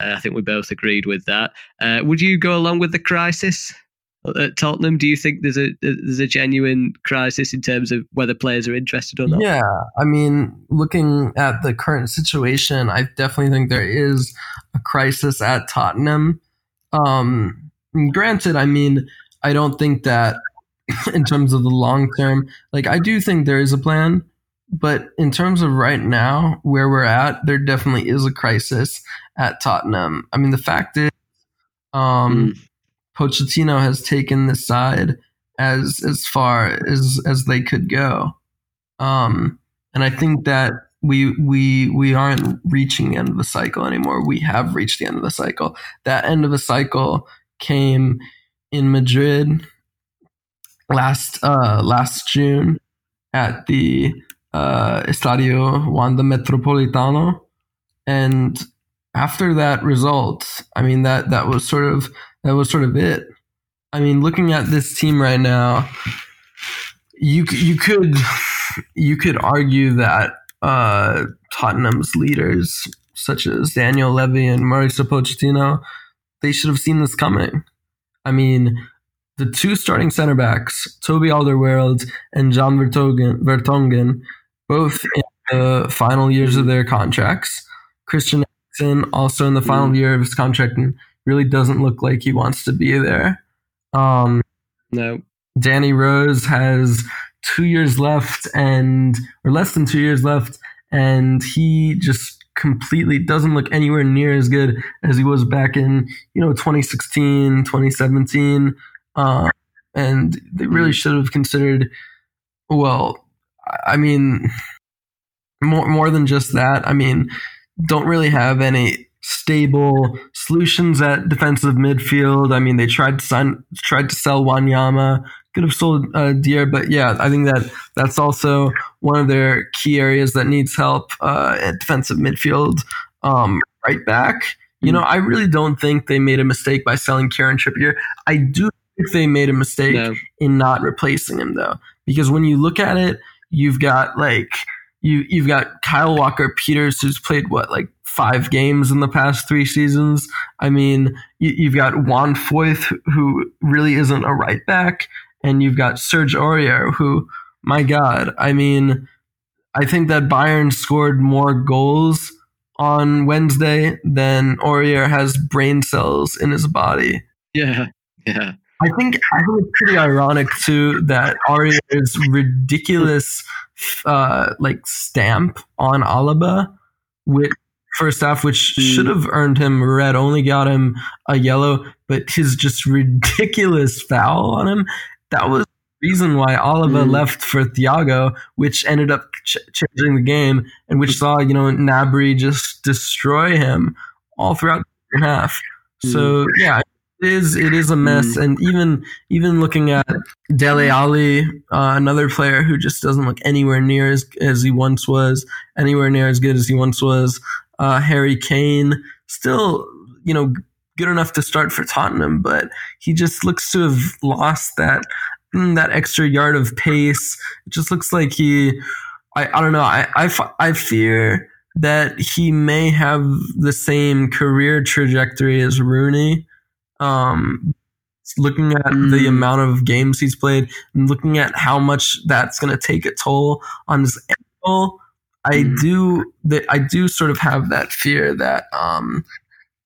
Uh, I think we both agreed with that. Uh, would you go along with the crisis? at Tottenham? Do you think there's a there's a genuine crisis in terms of whether players are interested or not? Yeah, I mean, looking at the current situation, I definitely think there is a crisis at Tottenham. Um, granted, I mean, I don't think that in terms of the long term, like I do think there is a plan, but in terms of right now, where we're at, there definitely is a crisis at Tottenham. I mean, the fact is, um, mm Pochettino has taken this side as as far as as they could go. Um, and I think that we we we aren't reaching the end of the cycle anymore. We have reached the end of the cycle. That end of the cycle came in Madrid last uh, last June at the uh, Estadio Wanda Metropolitano, and after that result, I mean that that was sort of that was sort of it. I mean, looking at this team right now, you you could you could argue that uh, Tottenham's leaders, such as Daniel Levy and Mauricio Pochettino, they should have seen this coming. I mean, the two starting center backs, Toby Alderweireld and Jan Vertonghen, Vertonghen, both in the final years of their contracts. Christian Eriksen also in the final year of his contract and really doesn't look like he wants to be there. Um, no. Danny Rose has two years left and or less than two years left, and he just completely doesn't look anywhere near as good as he was back in you know 2016 2017 uh, and they really should have considered well i mean more more than just that i mean don't really have any stable solutions at defensive midfield i mean they tried to sign tried to sell wanyama could have sold uh, Dier, but yeah, I think that that's also one of their key areas that needs help uh, at defensive midfield. Um, right back, you know, I really don't think they made a mistake by selling Kieran Trippier. I do think they made a mistake no. in not replacing him though, because when you look at it, you've got like you you've got Kyle Walker Peters who's played what like five games in the past three seasons. I mean, you, have got Juan Foyth who really isn't a right back and you've got Serge Aurier, who, my God, I mean, I think that Bayern scored more goals on Wednesday than Aurier has brain cells in his body. Yeah, yeah. I think I think it's pretty ironic too that Aurier's ridiculous uh, like stamp on Alaba, which first half, which mm. should have earned him red, only got him a yellow, but his just ridiculous foul on him that was the reason why Alaba mm. left for Thiago, which ended up ch- changing the game, and which saw you know Gnabry just destroy him all throughout the half. Mm. So yeah, it is it is a mess, mm. and even even looking at Dele Alli, uh, another player who just doesn't look anywhere near as as he once was, anywhere near as good as he once was. Uh, Harry Kane still you know good enough to start for Tottenham, but he just looks to have lost that mm, that extra yard of pace. It just looks like he, I, I don't know. I, I, I fear that he may have the same career trajectory as Rooney. Um, looking at mm. the amount of games he's played and looking at how much that's going to take a toll on his ankle, I mm. do that. I do sort of have that fear that um,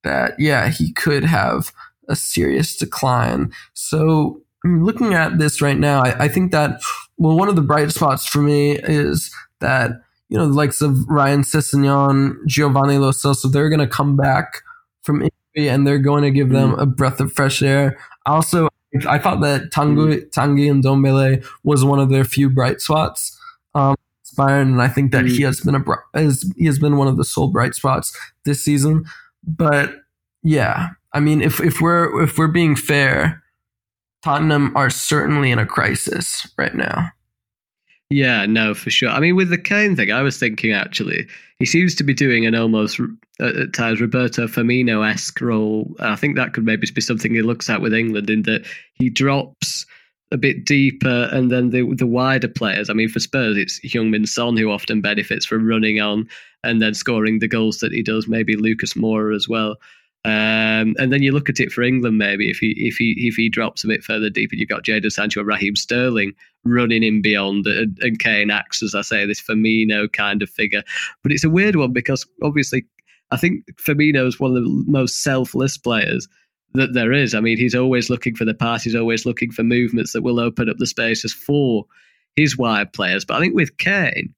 that yeah he could have a serious decline. So looking at this right now, I, I, think that well one of the bright spots for me is that you know the likes of Ryan Sessegnon, Giovanni Lo Celso, they're going to come back from and they're going to give them mm-hmm. a breath of fresh air. Also, I thought that Tanguy, mm-hmm. Tanguy was one of their few bright spots. Um, Bayern, and I think that he has been a has, he has been one of the sole bright spots this season. But yeah, I mean, if if we're if we're being fair, Tottenham are certainly in a crisis right now. Yeah, no, for sure. I mean, with the Kane thing, I was thinking actually, he seems to be doing an almost at times Roberto Firmino esque role. I think that could maybe be something he looks at with England in that he drops a bit deeper, and then the the wider players. I mean, for Spurs, it's Heung-min Son who often benefits from running on and then scoring the goals that he does. Maybe Lucas Moura as well. Um, and then you look at it for England, maybe if he if he if he drops a bit further deep, and you've got Jadon Sancho, Raheem Sterling running in beyond, and, and Kane acts as I say this Firmino kind of figure. But it's a weird one because obviously I think Firmino is one of the most selfless players that there is. I mean, he's always looking for the pass, he's always looking for movements that will open up the spaces for his wide players. But I think with Kane,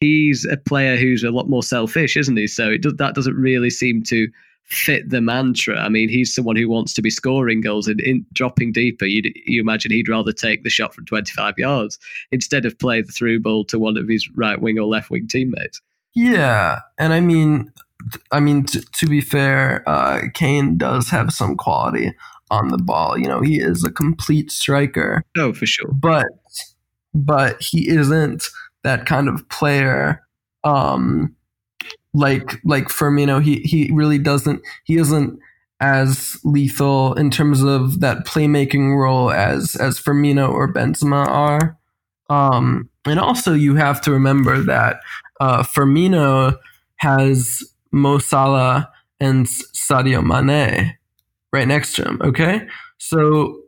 he's a player who's a lot more selfish, isn't he? So it does, that doesn't really seem to fit the mantra. I mean, he's someone who wants to be scoring goals and in, dropping deeper. You you imagine he'd rather take the shot from 25 yards instead of play the through ball to one of his right wing or left wing teammates. Yeah, and I mean, I mean to, to be fair, uh, Kane does have some quality on the ball. You know, he is a complete striker. Oh, for sure. But but he isn't that kind of player. Um, like like Firmino, he he really doesn't he isn't as lethal in terms of that playmaking role as as Firmino or Benzema are. Um, and also, you have to remember that uh, Firmino has Mo Salah and Sadio Mane. right next to him. Okay, so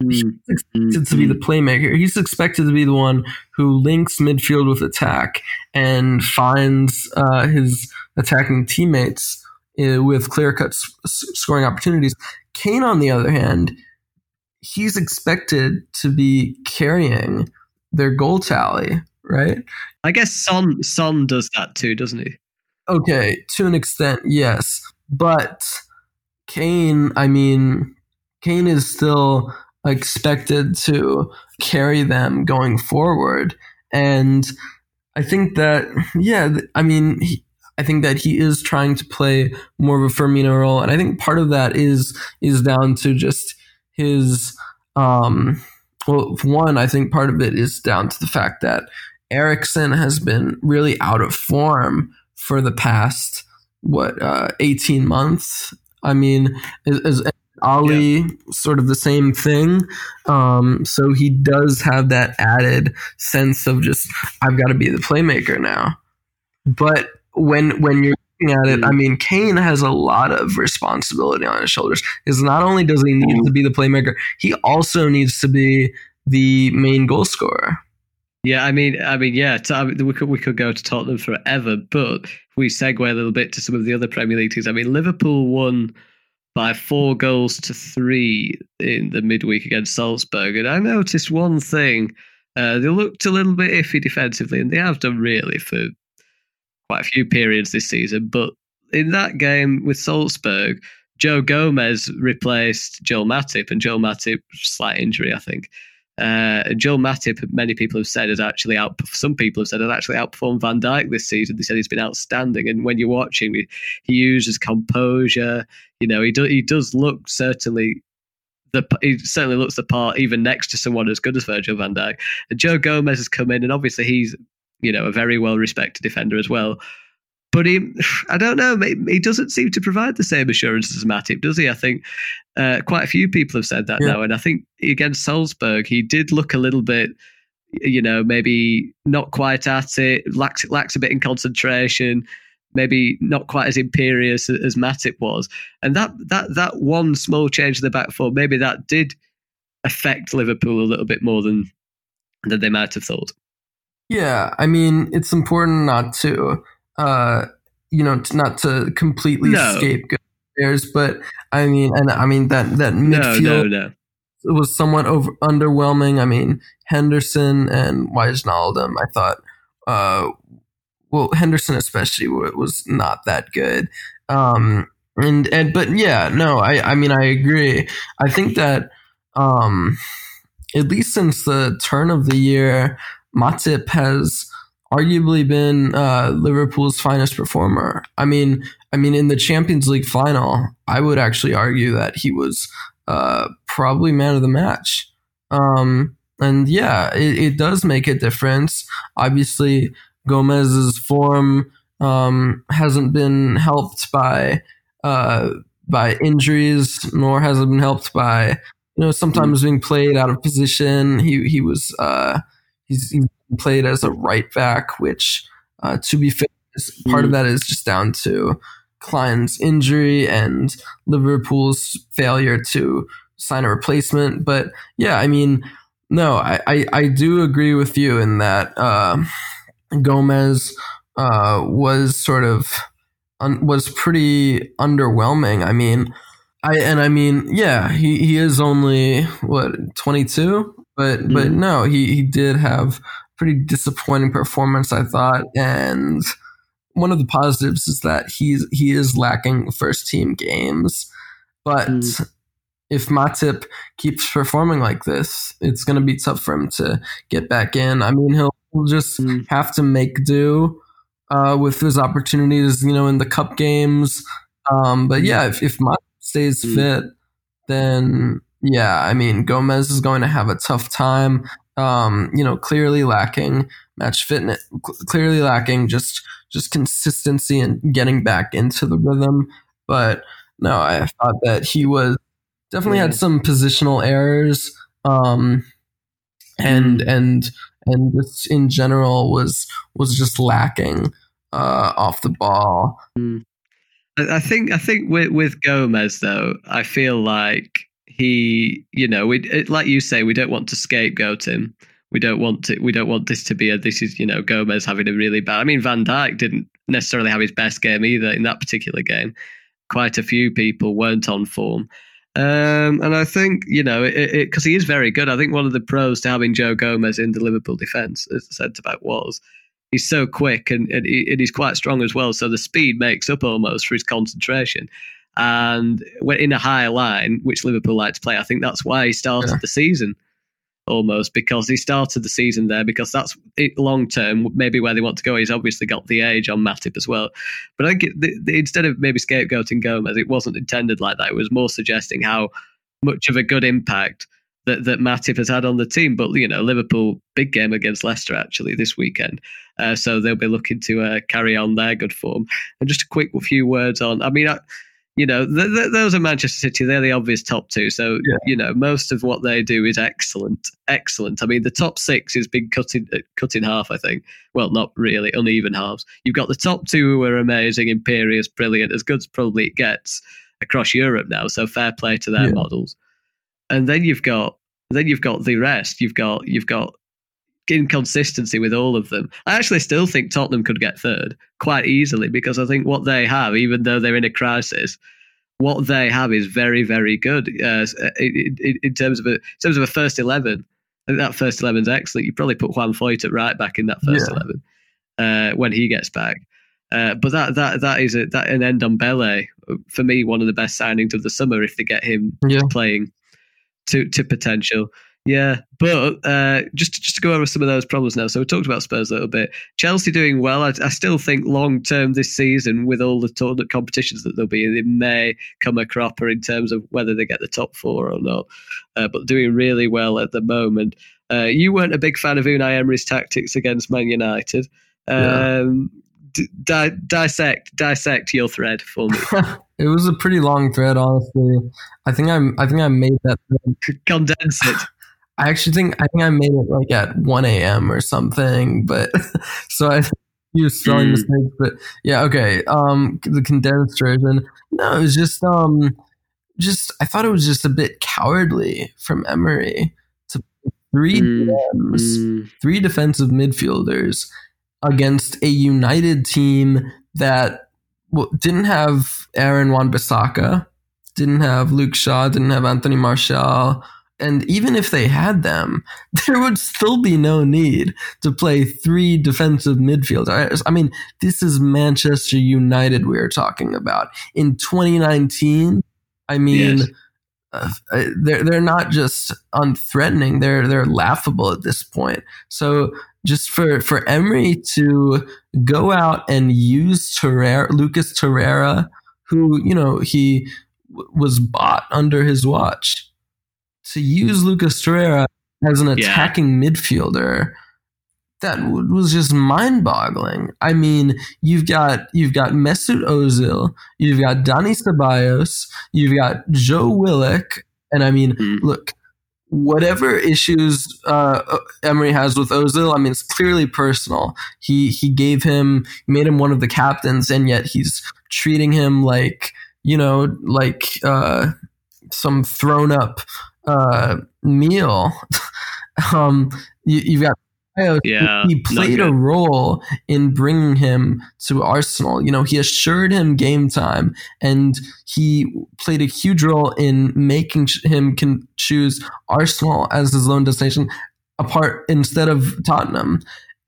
he's Mm, expected to be the playmaker. He's expected to be the one who links midfield with attack and finds uh, his attacking teammates uh, with clear cut s- scoring opportunities. Kane, on the other hand, he's expected to be carrying their goal tally, right? I guess Son Son does that too, doesn't he? Okay, to an extent, yes. But Kane, I mean, Kane is still expected to carry them going forward. And I think that, yeah, I mean, he, I think that he is trying to play more of a Firmino role. And I think part of that is, is down to just his, um, well, one, I think part of it is down to the fact that Eriksen has been really out of form for the past what uh, 18 months i mean is, is alli sort of the same thing um, so he does have that added sense of just i've got to be the playmaker now but when when you're looking at it i mean kane has a lot of responsibility on his shoulders because not only does he need to be the playmaker he also needs to be the main goal scorer Yeah, I mean, I mean, yeah. t- I mean, we could we could go to Tottenham forever, but if we segue a little bit to some of the other Premier League teams. I mean, Liverpool won by four goals to three in the midweek against Salzburg, and I noticed one thing: uh, they looked a little bit iffy defensively, and they have done really for quite a few periods this season. But in that game with Salzburg, Joe Gomez replaced Joel Matip, and Joel Matip slight injury, I think. Uh, Joel Matip, many people have said, has actually out. Some people have said has actually outperformed Van Dijk this season. They said he's been outstanding, and when you're watching, he, he uses composure. You know, he does. He does look certainly. The, he certainly looks the part, even next to someone as good as Virgil Van Dijk. And Joe Gomez has come in, and obviously he's, you know, a very well respected defender as well. But he, I don't know, he doesn't seem to provide the same assurance as Matip, does he? I think uh, quite a few people have said that Yeah. now, and I think against Salzburg, he did look a little bit, you know, maybe not quite at it, lacks lacks a bit in concentration, maybe not quite as imperious as, Matip was, and that that that one small change in the back four, maybe that did affect Liverpool a little bit more than than they might have thought. Yeah, I mean, it's important not to, uh, you know, not to completely No. scapegoat players, but I mean, and I mean that that midfield no, no. was somewhat over underwhelming. I mean, Henderson and Wijnaldum, I thought, uh, well, Henderson especially was not that good. Um, and and but yeah, no, I I mean I agree. I think that um, at least since the turn of the year, Matip has arguably been uh, Liverpool's finest performer. I mean, I mean, in the Champions League final, I would actually argue that he was uh, probably man of the match. Um, and yeah, it, it does make a difference. Obviously, Gomez's form um, hasn't been helped by uh, by injuries, nor has it been helped by you know sometimes being played out of position. He he was uh, he's, he's played as a right back, which uh, to be fair, part of that is just down to Clyne's injury and Liverpool's failure to sign a replacement. But yeah, I mean, no, I, I, I do agree with you in that uh, Gomez uh, was sort of un- was pretty underwhelming. I mean, I and I mean, yeah, he, he is only what twenty two, but but Mhm. no, he he did have pretty disappointing performance, I thought, and one of the positives is that he's he is lacking first team games, but Mm. if Matip keeps performing like this, it's going to be tough for him to get back in. I mean, he'll he'll just Mm. have to make do uh, with his opportunities, you know, in the cup games. Um, but yeah, if, if Matip stays Mm. fit, then yeah, I mean, Gomez is going to have a tough time. Um, you know, clearly lacking match fitness, cl- clearly lacking just just consistency and getting back into the rhythm. But no, I thought that he was definitely had some positional errors, um, and and and just in general was was just lacking uh, off the ball. I think I think with with Gomez though, I feel like he, you know, we it, like you say, we don't want to scapegoat him. We don't want to. We don't want this to be a. This is you know Gomez having a really bad. I mean, Van Dijk didn't necessarily have his best game either in that particular game. Quite a few people weren't on form. Um, and I think, you know, because he is very good. I think one of the pros to having Joe Gomez in the Liverpool defence, as the centre back was, he's so quick and, and, he, and, he's quite strong as well. So the speed makes up almost for his concentration. And went in a high line, which Liverpool like to play, I think that's why he started yeah. the season almost because he started the season there because that's long term maybe where they want to go. He's obviously got the age on Matip as well, but I think it, the, the, instead of maybe scapegoating Gomez, it wasn't intended like that. It was more suggesting how much of a good impact that that Matip has had on the team. But you know, Liverpool big game against Leicester actually this weekend, uh, so they'll be looking to uh, carry on their good form. And just a quick few words on. I mean. I, you know, th- th- those are Manchester City. They're the obvious top two. So, yeah. you know, most of what they do is excellent. Excellent. I mean, the top six has been cut in, uh, cut in half, I think. Well, not really, uneven halves. You've got the top two who are amazing, imperious, brilliant, as good as probably it gets across Europe now. So fair play to their yeah. models. And then you've got then you've got the rest. You've got you've got inconsistency with all of them. I actually still think Tottenham could get third quite easily because I think what they have, even though they're in a crisis, what they have is very, very good uh, in, in, in, terms of a in terms of a first eleven. I think that first eleven is excellent. You probably put Juan Foyth at right back in that first yeah. eleven uh, when he gets back. Uh, but that that that is a, that an Ndombele for me one of the best signings of the summer if they get him yeah. playing to to potential. Yeah, but uh, just just to go over some of those problems now. So we talked about Spurs a little bit. Chelsea doing well. I, I still think long term this season, with all the tournament competitions that they'll be in, it may come a cropper in terms of whether they get the top four or not. Uh, but doing really well at the moment. Uh, you weren't a big fan of Unai Emery's tactics against Man United. Um, yeah. di- dissect dissect your thread for me. it was a pretty long thread, honestly. I think I'm. I think I made that. Condense it. I actually think I think I made it like at 1 a.m. or something, but so I use spelling mm. mistakes. But yeah, okay. Um, the condensed version. No, it was just um, just I thought it was just a bit cowardly from Emery to three mm. DMs, mm. three defensive midfielders against a United team that well, didn't have Aaron Wan-Bissaka, didn't have Luke Shaw, didn't have Anthony Martial and even if they had them, there would still be no need to play three defensive midfielders. I mean, this is Manchester United we are talking about. In 2019, I mean, yes. uh, they're they're not just unthreatening; they're they're laughable at this point. So just for for Emery to go out and use Torreira, Lucas Torreira, who you know he w- was bought under his watch to use Lucas Torreira as an attacking yeah. midfielder that was just mind-boggling. I mean, you've got you've got Mesut Ozil, you've got Dani Ceballos, you've got Joe Willock, and I mean, mm. look, whatever issues uh, Emery has with Ozil, I mean, it's clearly personal. He he gave him made him one of the captains, and yet he's treating him like you know like uh, some thrown up uh, meal. um, you, have got yeah, he played a role in bringing him to Arsenal. You know, he assured him game time, and he played a huge role in making him can choose Arsenal as his loan destination, apart instead of Tottenham.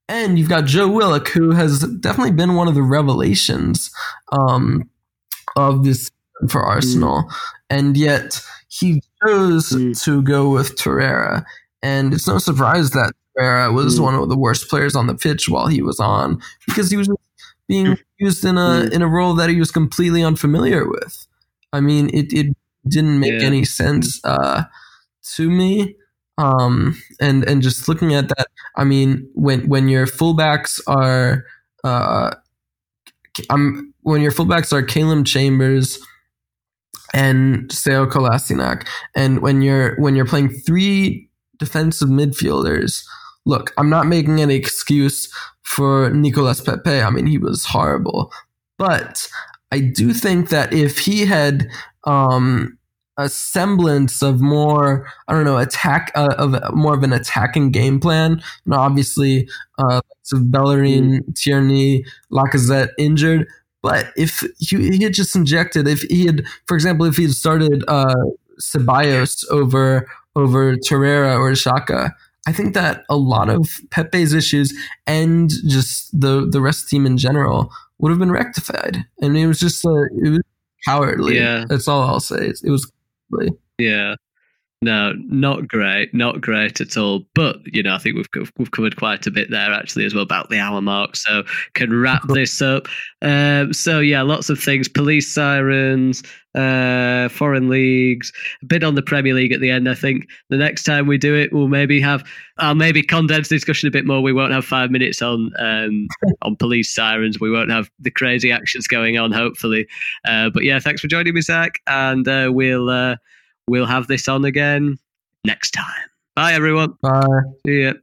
And you've got Joe Willock, who has definitely been one of the revelations um, of this for Arsenal, mm. and yet he chose mm. to go with Torreira. And it's no surprise that Torreira was mm. one of the worst players on the pitch while he was on because he was being used in a mm. in a role that he was completely unfamiliar with. I mean, it, it didn't make yeah. any sense uh, to me. Um, and and just looking at that, I mean, when when your fullbacks are, uh, I'm when your fullbacks are Calum Chambers, and Sead Kolasinac. And when you're when you're playing three defensive midfielders, look, I'm not making any excuse for Nicolas Pepe. I mean, he was horrible, but I do think that if he had um, a semblance of more, I don't know, attack uh, of more of an attacking game plan. Know, obviously, uh, of Bellerin, Tierney, Lacazette injured. But if he, he, had just injected, if he had, for example, if he had started uh, Ceballos over over Torreira or Shaka, I think that a lot of Pepe's issues and just the the rest of the team in general would have been rectified. And it was just a, it was cowardly. Yeah, that's all I'll say. It, it was cowardly. Yeah. No, not great, not great at all. But you know, I think we've we've covered quite a bit there actually as well about the hour mark. So can wrap this up. Um, so yeah, lots of things: police sirens, uh, foreign leagues, a bit on the Premier League at the end. I think the next time we do it, we'll maybe have I'll maybe condense the discussion a bit more. We won't have five minutes on um, on police sirens. We won't have the crazy actions going on. Hopefully, uh, but yeah, thanks for joining me, Zach, and uh, we'll. We'll have this on again next time. Bye, everyone. Bye. See ya.